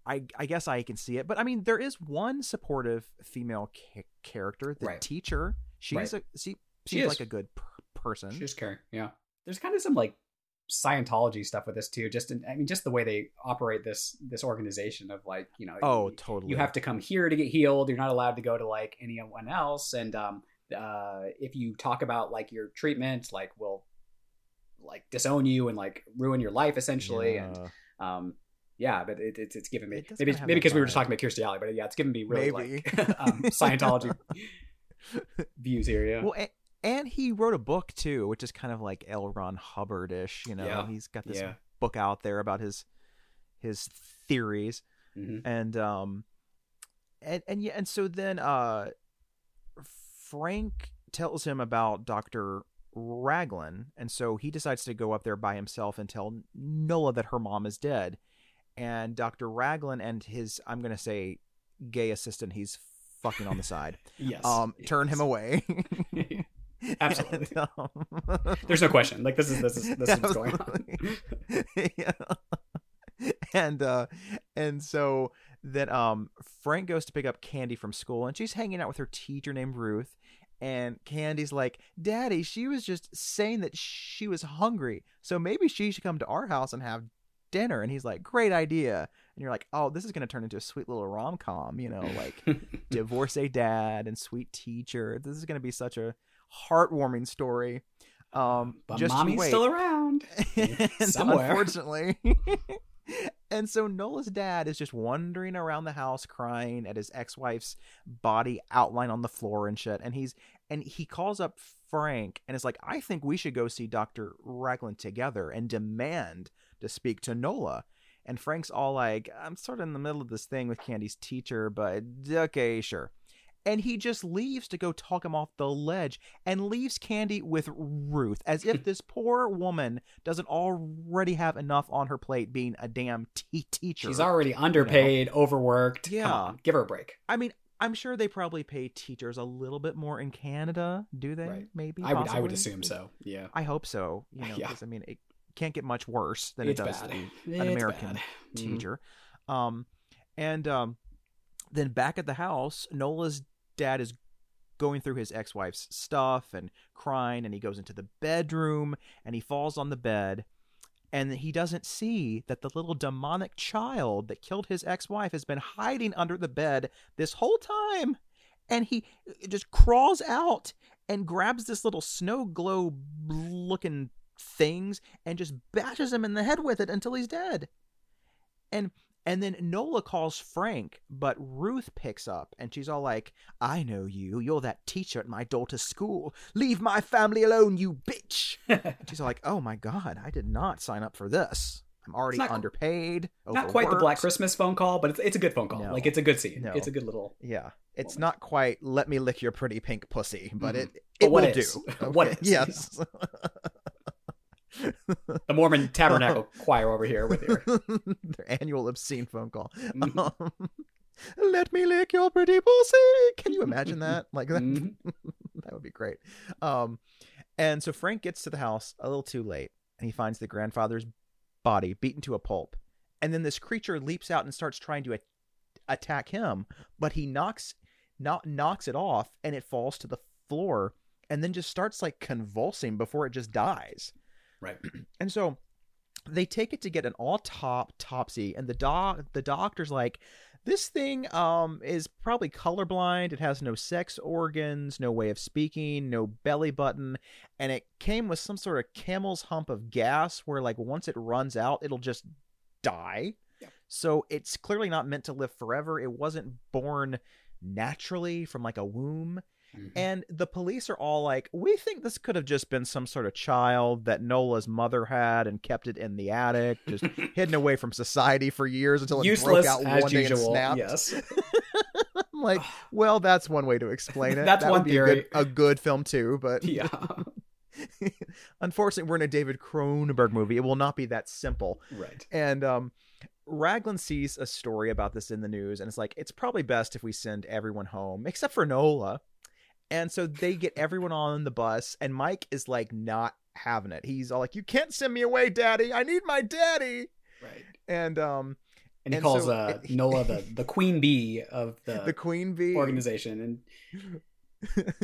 I I guess I can see it. But I mean, there is one supportive female ca- character, the Right. teacher. She's Right. a she She is. like a good per- person. She just care. Yeah. There's kind of some like Scientology stuff with this too. Just in, I mean, just the way they operate this this organization of like you know. oh, you, totally. you have to come here to get healed. You're not allowed to go to like anyone else. And um, uh, if you talk about like your treatment, like will like disown you and like ruin your life essentially. And Yeah. um, yeah, but it, it's it's given me It maybe maybe because we were just talking about Kirstie Alley, but yeah, it's given me really Maybe. like <laughs> um, Scientology <laughs> views here. Yeah. Well, a- and he wrote a book too, which is kind of like L. Ron Hubbard ish. You know, Yeah. he's got this yeah. book out there about his his theories. hmm and um and and yeah and so then uh frank tells him about dr raglan and so he decides to go up there by himself and tell nola that her mom is dead and dr raglan and his i'm gonna say gay assistant he's fucking on the side <laughs> Yes. um turn him away <laughs> Absolutely. And, um, <laughs> There's no question. Like this is this is this is what's going on. Yeah. And uh and so then um Frank goes to pick up Candy from school and she's hanging out with her teacher named Ruth and Candy's like, "Daddy, she was just saying that she was hungry. So maybe she should come to our house and have dinner." And he's like, "Great idea." And you're like, "Oh, this is going to turn into a sweet little rom-com, you know, like <laughs> divorcee dad and sweet teacher. This is going to be such a heartwarming story." Um but mommy's still around. <laughs> Somewhere. unfortunately. <laughs> and so Nola's dad is just wandering around the house crying at his ex-wife's body outline on the floor and shit. And he's and he calls up Frank and is like, I think we should go see Dr. Raglan together and demand to speak to Nola. And Frank's all like, I'm sort of in the middle of this thing with Candy's teacher, but okay, sure. And he just leaves to go talk him off the ledge and leaves Candy with Ruth, as if <laughs> this poor woman doesn't already have enough on her plate being a damn t- teacher. She's already underpaid, overworked. Come Yeah. on, give her a break. I mean, I'm sure they probably pay teachers a little bit more in Canada, do they? Right. Maybe. I would I would assume so. Yeah. I hope so. You know, <laughs> Yeah. I mean, it can't get much worse than it's it does bad. be <laughs> It's an American bad. Mhm. teacher. Um, and um, then back at the house, Nola's dad is going through his ex-wife's stuff and crying, and he goes into the bedroom and he falls on the bed. And he doesn't see that the little demonic child that killed his ex-wife has been hiding under the bed this whole time. And he just crawls out and grabs this little snow globe looking things and just bashes him in the head with it until he's dead. And and then Nola calls Frank, but Ruth picks up and she's all like, I know you. You're that teacher at my daughter's school. Leave my family alone, you bitch. <laughs> She's all like, Oh my god, I did not sign up for this. I'm already not- underpaid. Not quite the Black. Christmas phone call, but it's, it's a good phone call. No. Like it's a good scene. No. It's a good little. Yeah. It's not quite let me lick your pretty pink pussy, but Mhm. it But it what will is? do. <laughs> What Okay, is? Yes. <laughs> <laughs> The Mormon Tabernacle Choir over here with your. <laughs> Their annual obscene phone call. Mhm. Um, let me lick your pretty pussy. Can you imagine <laughs> that? Like that, Mhm. that would be great. Um, and so Frank gets to the house a little too late, and he finds the grandfather's body beaten to a pulp. And then this creature leaps out and starts trying to a- attack him, but he knocks not knocks it off, and it falls to the floor, and then just starts like convulsing before it just dies. Right. <clears throat> And so they take it to get an autopsy, and the doc the doctor's like, this thing um is probably colorblind. It has no sex organs, no way of speaking, no belly button, and it came with some sort of camel's hump of gas where like once it runs out, it'll just die. Yeah. So it's clearly not meant to live forever. It wasn't born naturally from like a womb. Mhm. And the police are all like, we think this could have just been some sort of child that Nola's mother had and kept it in the attic, just <laughs> hidden away from society for years until it Useless broke out one day and snapped. Yes. <laughs> I'm like, <sighs> well, that's one way to explain it. That's That one would be a good, a good film too, but Yeah. <laughs> unfortunately, we're in a David Cronenberg movie. It will not be that simple. Right. And um, Raglan sees a story about this in the news, and it's like it's probably best if we send everyone home except for Nola. And so they get everyone on the bus, and Mike is like not having it. He's all like, "You can't send me away, Daddy. I need my daddy." Right. And um, And he And calls so uh, it- Nola the, <laughs> the queen bee of the, the queen bee. organization. And <laughs>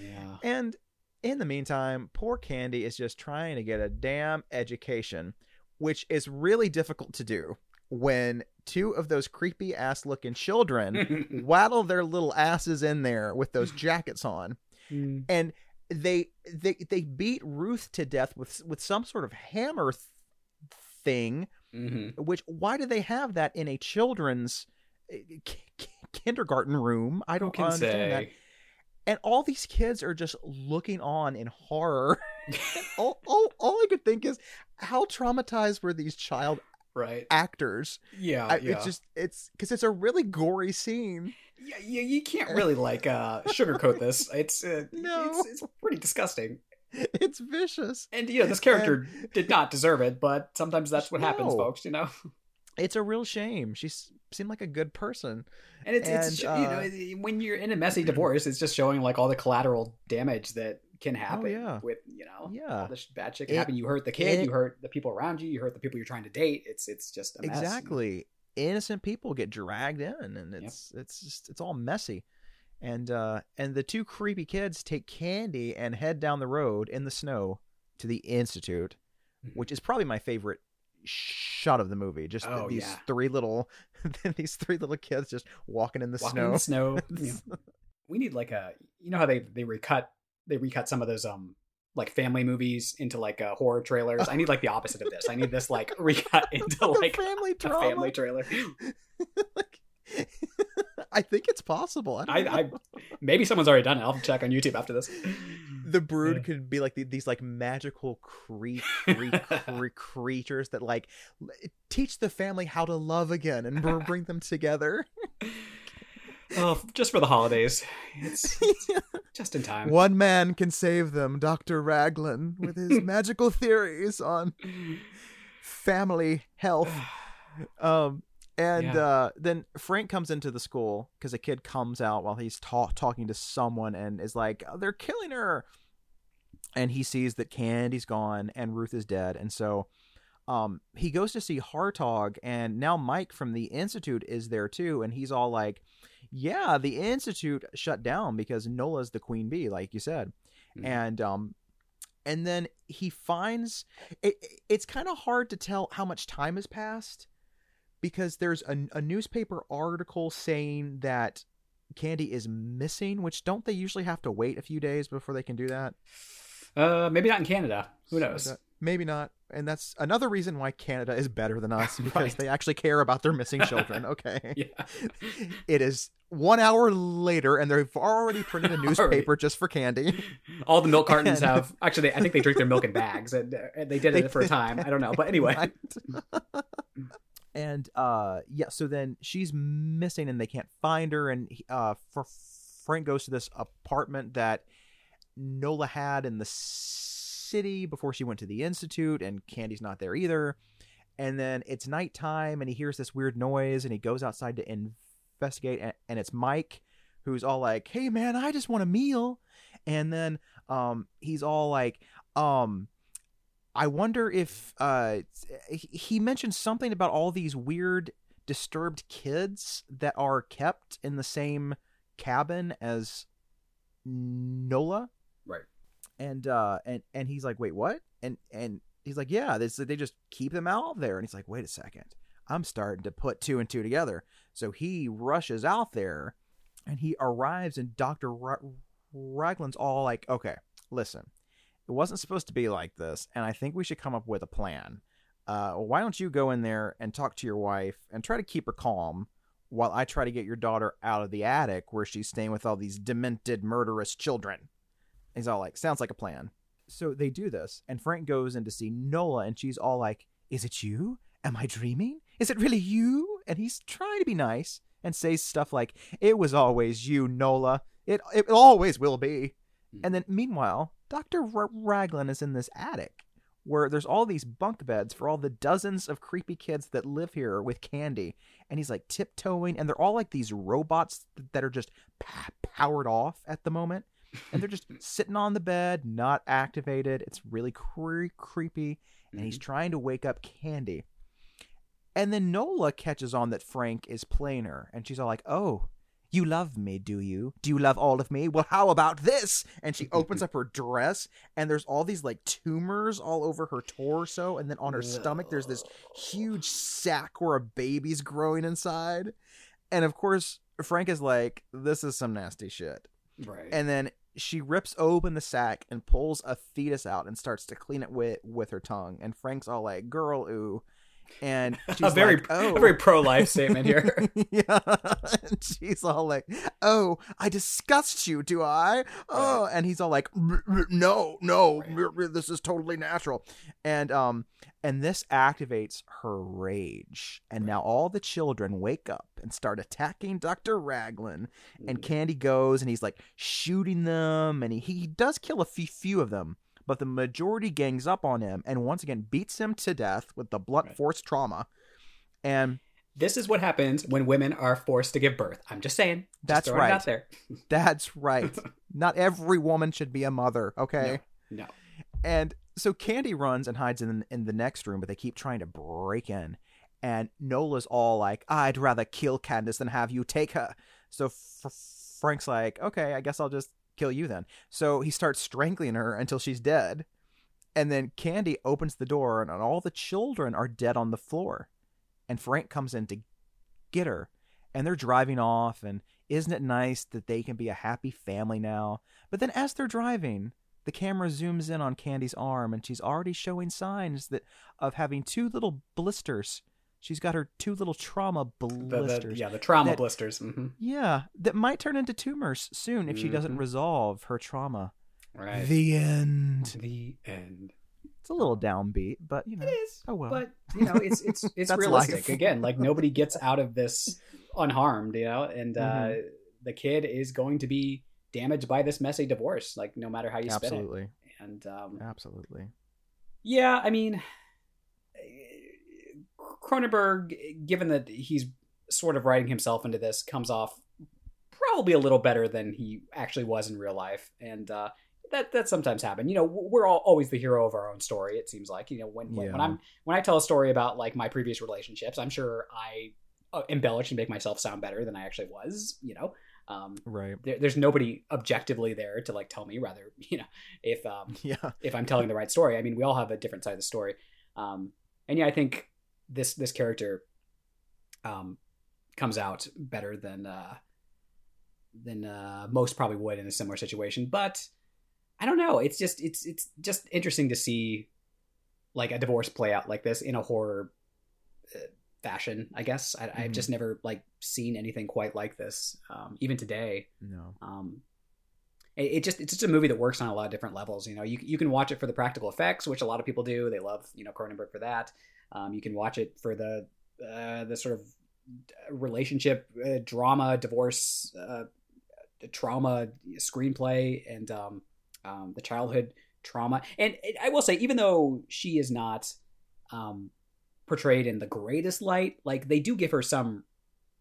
yeah. And in the meantime, poor Candy is just trying to get a damn education, which is really difficult to do when two of those creepy ass looking children <laughs> waddle their little asses in there with those <laughs> jackets on. Mm. And they they they beat Ruth to death with with some sort of hammer th- thing Mhm. which why do they have that in a children's uh, k- k- kindergarten room? I don't can understand that and all these kids are just looking on in horror. <laughs> all, all, all I could think is, how traumatized were these child right. actors? Yeah. I, yeah. It's just, it's because it's a really gory scene. yeah, you, you can't really <laughs> like uh sugarcoat this. It's uh, No. it's, it's pretty disgusting. It's vicious. And you know, this character did not deserve it, but sometimes that's what happens, folks. You know, <laughs> It's a real shame. She seemed like a good person. and it's it's And, you uh, know when you're in a messy <clears throat> divorce, it's just showing like all the collateral damage that can happen Oh, yeah. with you know Yeah. all this bad shit can It- happen. You hurt the kid, it- you hurt the people around you, you hurt the people you're trying to date. It's it's just a mess. Exactly. Innocent people get dragged in, and it's it's just it's all messy. And uh and the two creepy kids take candy and head down the road in the snow to the institute, Mhm. which is probably my favorite shot of the movie. Just Oh, these yeah. three little <laughs> these three little kids just walking in the Walking snow. in the snow. <laughs> Yeah. We need like a you know how they they recut they recut some of those um like family movies into like uh, horror trailers. I need like the opposite of this. I need this like <laughs> recut <laughs> into Like a like family a drama. family trailer. <laughs> Like- I think it's possible. I, I. I maybe someone's already done it. I'll check on YouTube after this. the brood Yeah. could be like the, these like magical cre- cre- cre- creatures that like teach the family how to love again and br- bring them together. Oh, just for the holidays. It's, <laughs> it's just in time. One man can save them, Dr. Raglan, with his <laughs> magical theories on family health. <sighs> Um, and Yeah. uh, then Frank comes into the school because a kid comes out while he's ta- talking to someone and is like, "Oh, "They're killing her," and he sees that Candy's gone and Ruth is dead, and so um, he goes to see Hartog, and now Mike from the Institute is there too, and he's all like, "Yeah, the Institute shut down because Nola's the queen bee, like you said," Mhm. and um, and then he finds it, it's kind of hard to tell how much time has passed because there's a, a newspaper article saying that Candy is missing, which don't they usually have to wait a few days before they can do that? Uh, maybe not in Canada. Who knows? Maybe not. And that's another reason why Canada is better than us <laughs> because Right. they actually care about their missing <laughs> children. Okay. Yeah. <laughs> It is one hour later and they've already printed a <laughs> newspaper just for Candy. <laughs> All the milk cartons <laughs> And- have. Actually, I think they drink their milk in bags, and uh, they did They- it for a time. I don't know, but anyway. And uh yeah, so then she's missing and they can't find her and uh Fr- Frank goes to this apartment that Nola had in the city before she went to the institute and Candy's not there either. And then it's nighttime and he hears this weird noise and he goes outside to investigate and, and it's Mike who's all like, "Hey man, I just want a meal." And then um he's all like, um I wonder if uh he mentioned something about all these weird disturbed kids that are kept in the same cabin as Nola. Right. and uh and and he's like wait what? And and he's like yeah they they just keep them out there. And he's like wait a second. I'm starting to put two and two together so he rushes out there and he arrives and dr Ra- raglan's all like okay listen it wasn't supposed to be like this and i think we should come up with a plan uh why don't you go in there and talk to your wife and try to keep her calm while i try to get your daughter out of the attic where she's staying with all these demented murderous children He's all like, sounds like a plan. So they do this, and Frank goes in to see Nola, and she's all like, Is it you? Am I dreaming? Is it really you? And he's trying to be nice and says stuff like, It was always you, Nola. It, it always will be. Hmm. And then, meanwhile, Dr. R- Raglan is in this attic where there's all these bunk beds for all the dozens of creepy kids that live here with candy. And he's like tiptoeing, and they're all like these robots that are just powered off at the moment and they're just <laughs> sitting on the bed, not activated. It's really cre- creepy, and he's mm-hmm. trying to wake up Candy. And then Nola catches on that Frank is plainer, and she's all like, "Oh, you love me, do you? Do you love all of me? Well, how about this?" And she opens up her dress, and there's all these like tumors all over her torso, and then on her stomach there's this huge sack where a baby's growing inside. And of course, Frank is like, "This is some nasty shit." Right. and then she rips open the sack and pulls a fetus out and starts to clean it with with her tongue. And Frank's all like, "Girl, ooh," and <laughs> she's a very, like, <laughs> "Oh." a very pro life statement here. <laughs> yeah, and she's all like, "Oh, I disgust you, do I?" Oh, and he's all like, "R- r- "No, no, r- r- this is totally natural," and um, and this activates her rage, and now all the children wake up and start attacking Doctor Raglan, and Candy goes and he's like shooting them, and he, he does kill a few, few of them. But the majority gangs up on him and once again beats him to death with the blunt Right. force trauma. And this is what happens when women are forced to give birth. I'm just saying. Just That's right. out there. <laughs> That's right. Not every woman should be a mother, okay? No. And so Candy runs and hides in in the next room, but they keep trying to break in. And Nola's all like, "I'd rather kill Candace than have you take her." So F- Frank's like, "Okay, I guess I'll just kill you then." So he starts strangling her until she's dead. And then Candy opens the door, and all the children are dead on the floor. And Frank comes in to get her, and they're driving off. And isn't it nice that they can be a happy family now? But then as they're driving, the camera zooms in on Candy's arm, and she's already showing signs that of having two little blisters. She's got her two little trauma The, the, blisters. yeah, the trauma That- blisters. hmm Yeah, that might turn into tumors soon if she doesn't Mhm. resolve her trauma. Right. The end. The end. It's a little downbeat, but you know. It is. Oh well. But you know, it's it's <laughs> it's realistic. Again, like nobody gets out of this unharmed, you know, and uh, Mhm. the kid is going to be damaged by this messy divorce, like no matter how you spin it. Absolutely. And um, Absolutely. yeah, I mean, Cronenberg, given that he's sort of writing himself into this, comes off probably a little better than he actually was in real life, and uh, that that sometimes happen. You know, we're all always the hero of our own story. It seems like you know when when, when I'm when I tell a story about like my previous relationships, I'm sure I uh, embellish and make myself sound better than I actually was. You know. Um, Right. there, there's nobody objectively there to like tell me rather <laughs> you know if um <laughs> Yeah. if I'm telling the right story. I mean, we all have a different side of the story. Um, and yeah, I think this this character um, comes out better than uh, than uh, most probably would in a similar situation. But I don't know. It's just it's it's just interesting to see like a divorce play out like this in a horror uh, fashion. I guess I, I've Mhm. just never like seen anything quite like this, um, even today No. um it, it just it's just a movie that works on a lot of different levels you know you, you can watch it for the practical effects which a lot of people do they love you know cronenberg for that um, you can watch it for the uh, the sort of relationship uh, drama divorce uh, trauma screenplay and um, um, the childhood trauma and it, i will say even though she is not um, portrayed in the greatest light like they do give her some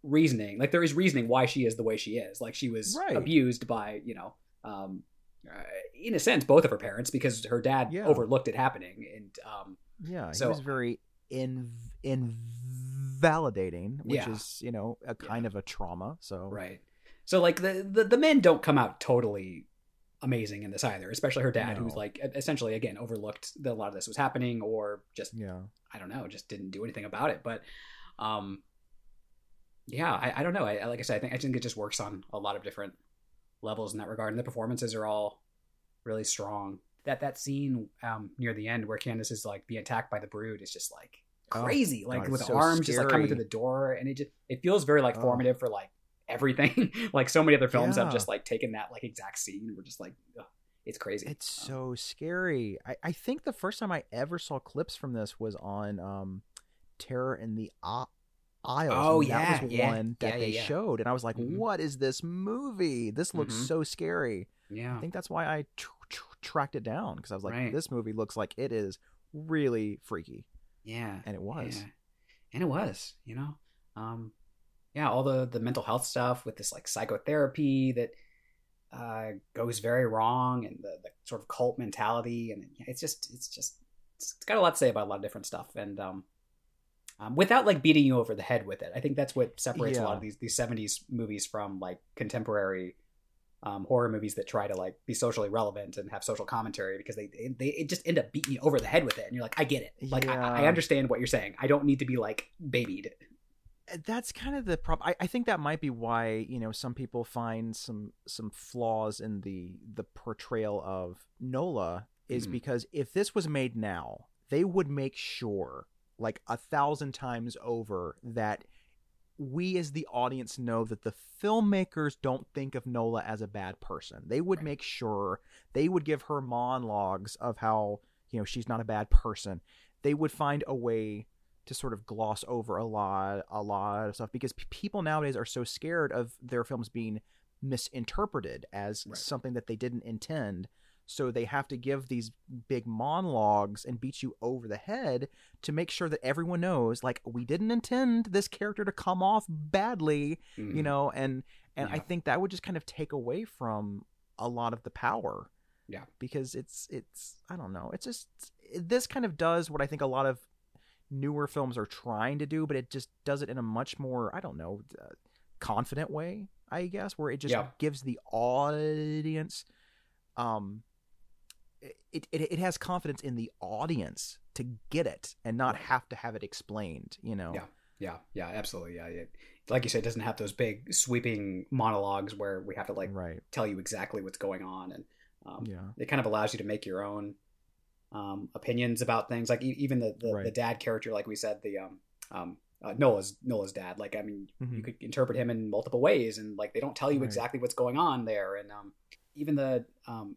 reasoning like there is reasoning why she is the way she is like she was Right. abused by you know um uh, in a sense both of her parents because her dad Yeah. overlooked it happening and um Yeah. So- he was very in invalidating, which Yeah. is you know a kind of a trauma. So right so like the, the the men don't come out totally amazing in this either especially her dad No. who's like essentially again overlooked that a lot of this was happening or just Yeah. I don't know, just didn't do anything about it. But, um, yeah, I, I don't know. I, I- like I said, I think I think it just works on a lot of different levels in that regard, and the performances are all really strong. That that scene um, near the end where Candace is like being attacked by the brood is just like Oh, crazy, like God, with so arms just like coming scary. through the door, and it just it feels very like Oh. formative for like everything. <laughs> like so many other films have just like taken that like exact scene. We're just like, ugh, it's crazy. It's Um, so scary. I, I think the first time I ever saw clips from this was on um, Terror in the I- Aisles. Oh, and yeah, that was yeah, one that yeah, they yeah, yeah. showed, and I was like, Mhm. "What is this movie? This looks Mhm. so scary." yeah, I think that's why I tr- tr- tracked it down because I was like, Right. "This movie looks like it is really freaky," yeah. and it was. Yeah. And it was, you know. Um yeah, all the the mental health stuff with this like psychotherapy that uh goes very wrong and the, the sort of cult mentality and it's just it's just it's got a lot to say about a lot of different stuff and um um, without like beating you over the head with it. I think that's what separates a lot of these these 70s movies from like contemporary um, horror movies that try to like be socially relevant and have social commentary because they they it just end up beating you over the head with it and you're like I get it like I, I understand what you're saying I don't need to be like babied Uh, that's kind of the problem. I, I think that might be why you know some people find some some flaws in the the portrayal of Nola is Mhm. because if this was made now, they would make sure like a thousand times over that we as the audience know that the filmmakers don't think of Nola as a bad person. They would Right. make sure they would give her monologues of how, you know, she's not a bad person. They would find a way to sort of gloss over a lot a lot of stuff because p- people nowadays are so scared of their films being misinterpreted as Right. something that they didn't intend so they have to give these big monologues and beat you over the head to make sure that everyone knows like we didn't intend this character to come off badly you know and and i Mm-hmm. Think that would just kind of take away from a lot of the power Yeah. because it's it's i don't know it's just this kind of does what i think a lot of newer films are trying to do but it just does it in a much more i don't know uh, confident way i guess where it just Yeah. gives the audience um it, it it has confidence in the audience to get it and not have to have it explained you know Yeah. yeah yeah absolutely yeah it, like you said it doesn't have those big sweeping monologues where we have to like right tell you exactly what's going on and um, yeah it kind of allows you to make your own um, opinions about things like e- even the the, Right. the dad character like we said the um um uh, Nola's Nola's dad like I mean you Mhm. could interpret him in multiple ways and like they don't tell you Right. exactly what's going on there and um even the um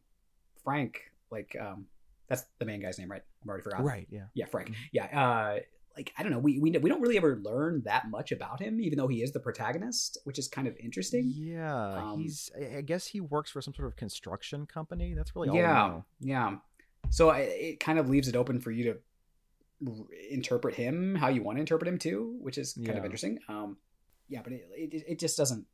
Frank, like um, that's the main guy's name, right? I've already forgotten. Right. Yeah. Yeah, Frank. Mhm. Yeah. Uh, like I don't know, we, we we don't really ever learn that much about him, even though he is the protagonist, which is kind of interesting. Yeah. Um, he's. I guess he works for some sort of construction company. That's really all. we yeah, know. yeah. So I, it kind of leaves it open for you to interpret him how you want to interpret him too, which is kind of interesting. Um, yeah, but it, it it just doesn't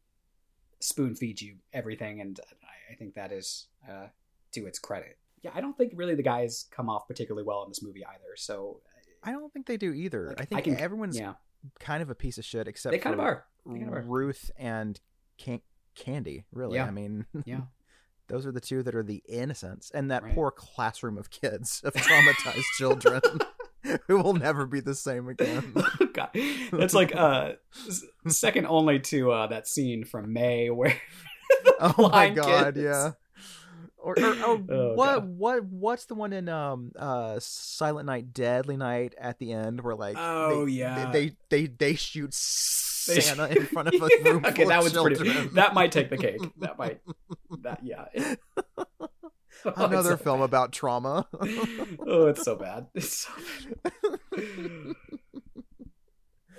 spoon feed you everything, and I, I think that is uh, to its credit. Yeah, I don't think really the guys come off particularly well in this movie either. So I don't think they do either. Like, I I think can- everyone's yeah, kind of a piece of shit, except they kind of are. They kind of are. Ruth and Can- Candy. Really, Yeah. I mean, Yeah. <laughs> those are the two that are the innocents, and that Right. poor classroom of kids of traumatized children <laughs> <laughs> who will never be the same again. God, that's like uh second only to uh that scene from May where oh my god, kids. yeah. Or, or, or <laughs> Oh, what God. what what's the one in um uh Silent Night Deadly Night at the end where like Oh, they, yeah. they they they shoot Santa in front of a <laughs> room okay, that was pretty. <laughs> That might take the cake. That might. That yeah. Oh, Another so film bad. about trauma. oh, it's so bad. It's so bad.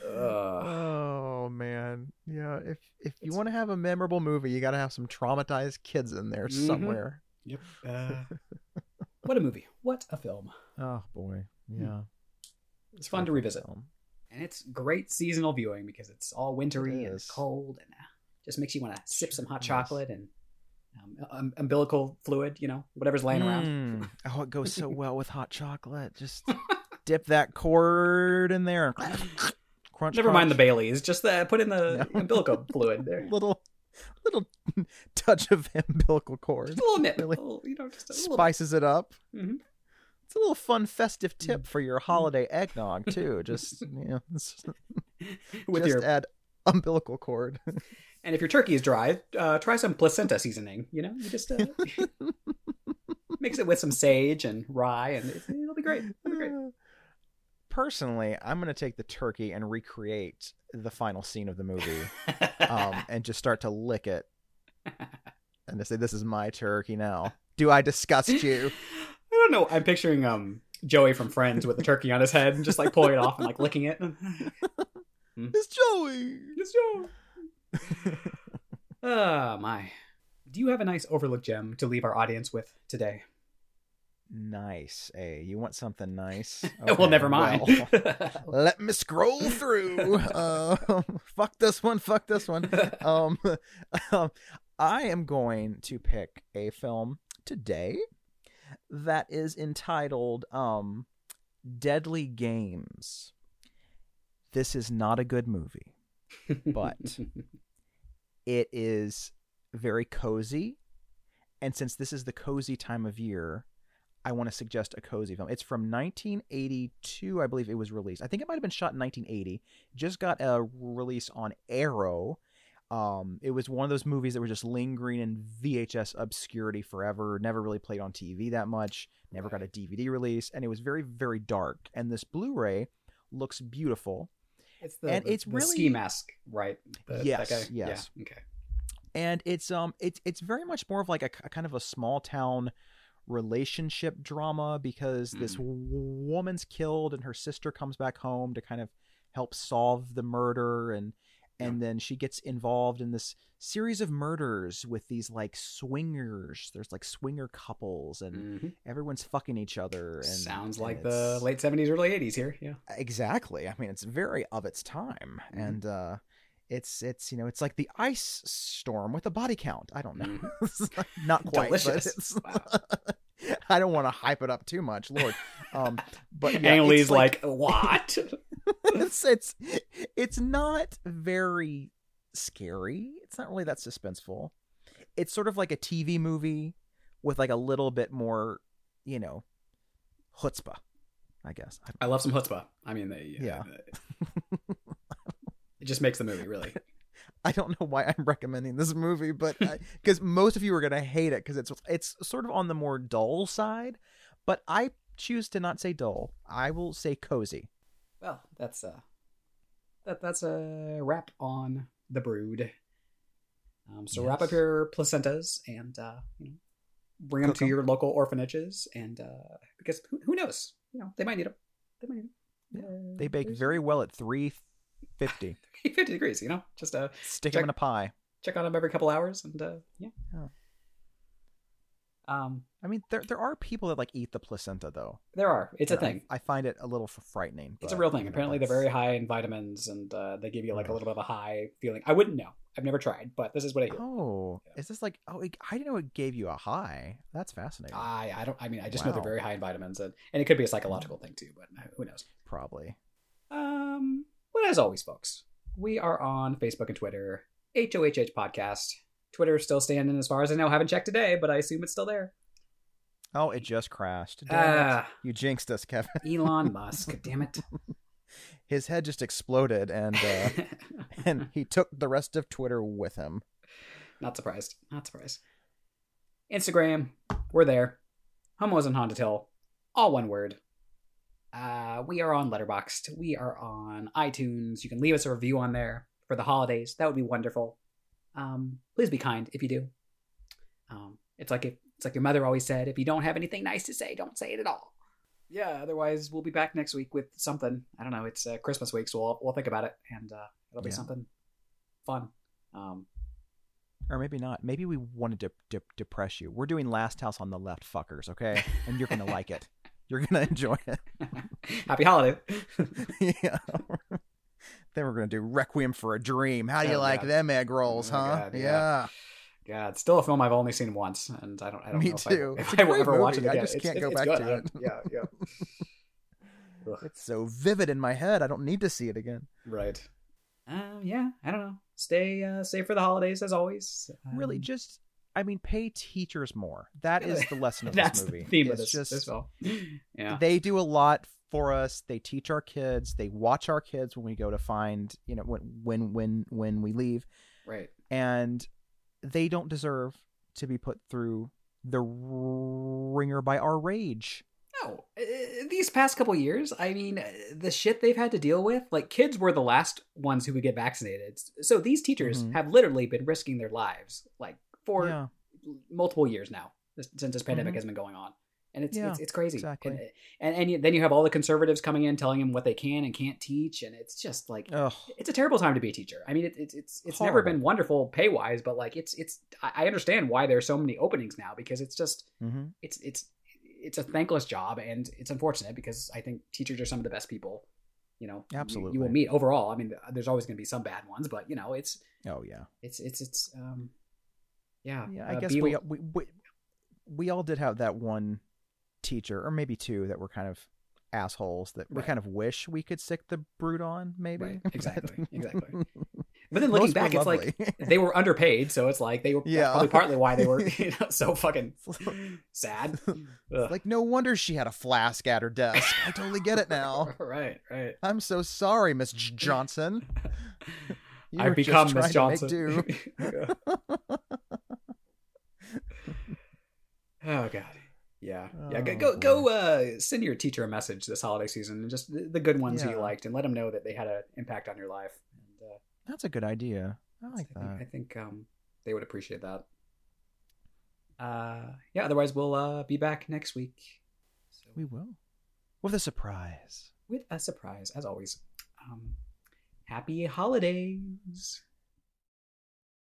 Ugh. oh man, yeah. If if you want to have a memorable movie, you got to have some traumatized kids in there Mhm. somewhere. Yep. Uh, <laughs> what a movie! What a film! Oh boy, yeah. It's fun to revisit, Film. and it's great seasonal viewing because it's all wintry It and cold, and uh, just makes you want to sip some hot Yes. chocolate and um, um, umbilical fluid. You know, whatever's laying around. Mm. <laughs> Oh, it goes so well with hot chocolate. Just <laughs> dip that cord in there crunch. Never mind the. Baileys. Just uh, put in the No. umbilical fluid there. little <laughs> little <laughs> touch of umbilical cord Just a little nip. Really little, you know, just a little spices it up. Mhm. It's a little fun festive tip for your holiday eggnog too. Just <laughs> you know, it's- with just your add umbilical cord. and if your turkey is dry, uh, try some placenta seasoning. You know, you just uh, mix it with some sage and rye, and it'll be great. It'll be great. Personally, I'm gonna take the turkey and recreate the final scene of the movie, <laughs> um, and just start to lick it <laughs> and to say, "This is my turkey now." Do I disgust you? <laughs> I don't know. I'm picturing um Joey from Friends with the turkey on his head and just like pulling it off and like licking it. It's Joey. It's Joey. Ah, my. Do you have a nice overlook gem to leave our audience with today? Nice. Hey, you want something nice? <laughs> well, never mind. well, <laughs> let me scroll through. Uh, <laughs> fuck this one. Fuck this one. Um, um, I am going to pick a film today that is entitled um, "Deadly Games." This is not a good movie. But- It is very cozy, and since this is the cozy time of year, I want to suggest a cozy film. It's from 1982, I believe it was released. I think it might have been shot in 1980. Just got a release on Arrow. Um, it was one of those movies that were just lingering in VHS obscurity forever. Never really played on TV that much. Never got a DVD release, and it was very, very dark. And this Blu-ray looks beautiful. it's the, And the- it's the really- ski mask, right? The, Yes, yes. Yeah, okay. and it's um it's it's very much more of like a, a kind of a small town relationship drama because this Mm. w- woman's killed and her sister comes back home to kind of help solve the murder and and then she gets involved in this series of murders with these like swingers there's like swinger couples and Mhm. everyone's fucking each other and Sounds and like the late 70s, early 80s here. Yeah. exactly i mean it's very of its time Mhm. and uh it's it's you know it's like the ice storm with a body count i don't know <laughs> Mhm. not quite but Delicious. it's, Wow. <laughs> i don't want to hype it up too much lord um but yeah, it's like, what? <laughs> it's it's it's not very scary it's not really that suspenseful it's sort of like a tv movie with like a little bit more you know chutzpah i guess I I love some chutzpah. I mean, they, Yeah. uh, just makes the movie really. <laughs> I don't know why I'm recommending this movie, but because <laughs> most of you are gonna hate it because it's it's sort of on the more dull side, but I choose to not say dull. I will say cozy. Well, that's uh that that's a wrap on the brood. Um, so wrap up your placentas and uh, you know, bring them Cook to 'em. your local orphanages, and uh, because who, who knows, you know, they might need them. They might need 'em. Uh, They bake very well at 350. 50 <laughs> 50 degrees. You know, just uh, Stick Check- them in a pie. check on them every couple hours, and uh, yeah. Yeah. Um, I mean, there there are people that like eat the placenta though. there are. It's a And I- thing. I, find it a little frightening. It's a real thing. Apparently, they're very high in vitamins, and uh, they give you like a little bit of a high feeling. I wouldn't know. I've never tried, but this is what I hear. Oh, Yeah. is this like? Oh, it, I didn't know it gave you a high. That's fascinating. I I don't. I mean, I just know they're very high in vitamins, and, and it could be a psychological thing too. But who knows? Probably. Um, but as always, folks, we are on Facebook and Twitter. HOHH Podcast. Twitter's still standing as far as I know. Haven't checked today, but I assume it's still there. Oh, it just crashed. Damn it. Ah, You jinxed us, Kevin. <laughs> Elon Musk. Damn it. <laughs> His head just exploded, and uh, <laughs> and he took the rest of Twitter with him. Not surprised. Not surprised. Instagram, we're there. Homos on Haunted Hill, all one word. Uh, we are on Letterboxd. We are on iTunes. You can leave us a review on there for the holidays. That would be wonderful. Um, please be kind if you do. Um, it's like if, it's like your mother always said: if you don't have anything nice to say, don't say it at all. Yeah. Otherwise, we'll be back next week with something. I don't know. It's uh, Christmas week, so we'll we'll think about it, and uh, it'll be Yeah. something fun. Um, Or maybe not. Maybe we wanted to de- depress you. We're doing Last House on the Left, fuckers. Okay, and you're gonna like it. <laughs> You're gonna enjoy it. <laughs> Happy holiday. <laughs> yeah. then we're gonna do Requiem for a Dream. How do you Oh, like God. them egg rolls, Oh, huh? God, yeah. yeah. It's still a film I've only seen once, and I don't. I don't Me know if too. I, if It's I will ever watch it movie. I just It's- can't it's- go it's back good. to it. Yeah, yeah. <laughs> It's so vivid in my head. I don't need to see it again. right. Um, yeah, I don't know. Stay uh, safe for the holidays as always. really, Um, just I mean, pay teachers more. That is the lesson of <laughs> this movie. the theme of this, just this film. <laughs> Yeah, they do a lot for us. They teach our kids. They watch our kids when we go to find, you know, when when when when we leave, right. and they don't deserve to be put through the wringer by our rage. No, these past couple years, I mean, the shit they've had to deal with, like kids were the last ones who would get vaccinated. So these teachers Mhm. have literally been risking their lives, like for yeah, multiple years now since this pandemic Mhm. has been going on. And it's Yeah, it's, it's crazy. exactly. and, and and you- then you have all the conservatives coming in telling them what they can and can't teach and it's just like ugh, it's a terrible time to be a teacher. I mean it, it's it's it's never been wonderful pay wise but like it's it's I understand why there's so many openings now because it's just hmm it's it's it's a thankless job and it's unfortunate because i think teachers are some of the best people you know you- you, will meet overall. I mean there's always going to be some bad ones but you know it's oh yeah, it's it's it's um yeah yeah. I uh, guess be- we, we we we all did have that one teacher, or maybe two, that were kind of assholes that we Right. kind of wish we could sick the brood on. Maybe Right, <laughs> exactly, exactly. <laughs> But then looking Most back, it's like <laughs> they were underpaid, so it's like they were Yeah. probably partly why they were you know, so fucking sad. Like no wonder she had a flask at her desk. I totally get it now. right, right. I'm so sorry, Miss Johnson. You I've become Miss Johnson. <laughs> oh god. Yeah, yeah. Oh, Go go, go uh, send your teacher a message this holiday season, and just the, the good ones who you liked, and let them know that they had an impact on your life. And, uh, That's a good idea. I like I think, I think um, they would appreciate that. Uh, yeah. Otherwise, we'll uh, be back next week. So, We will. With a surprise. with a surprise, as always. Um, happy holidays.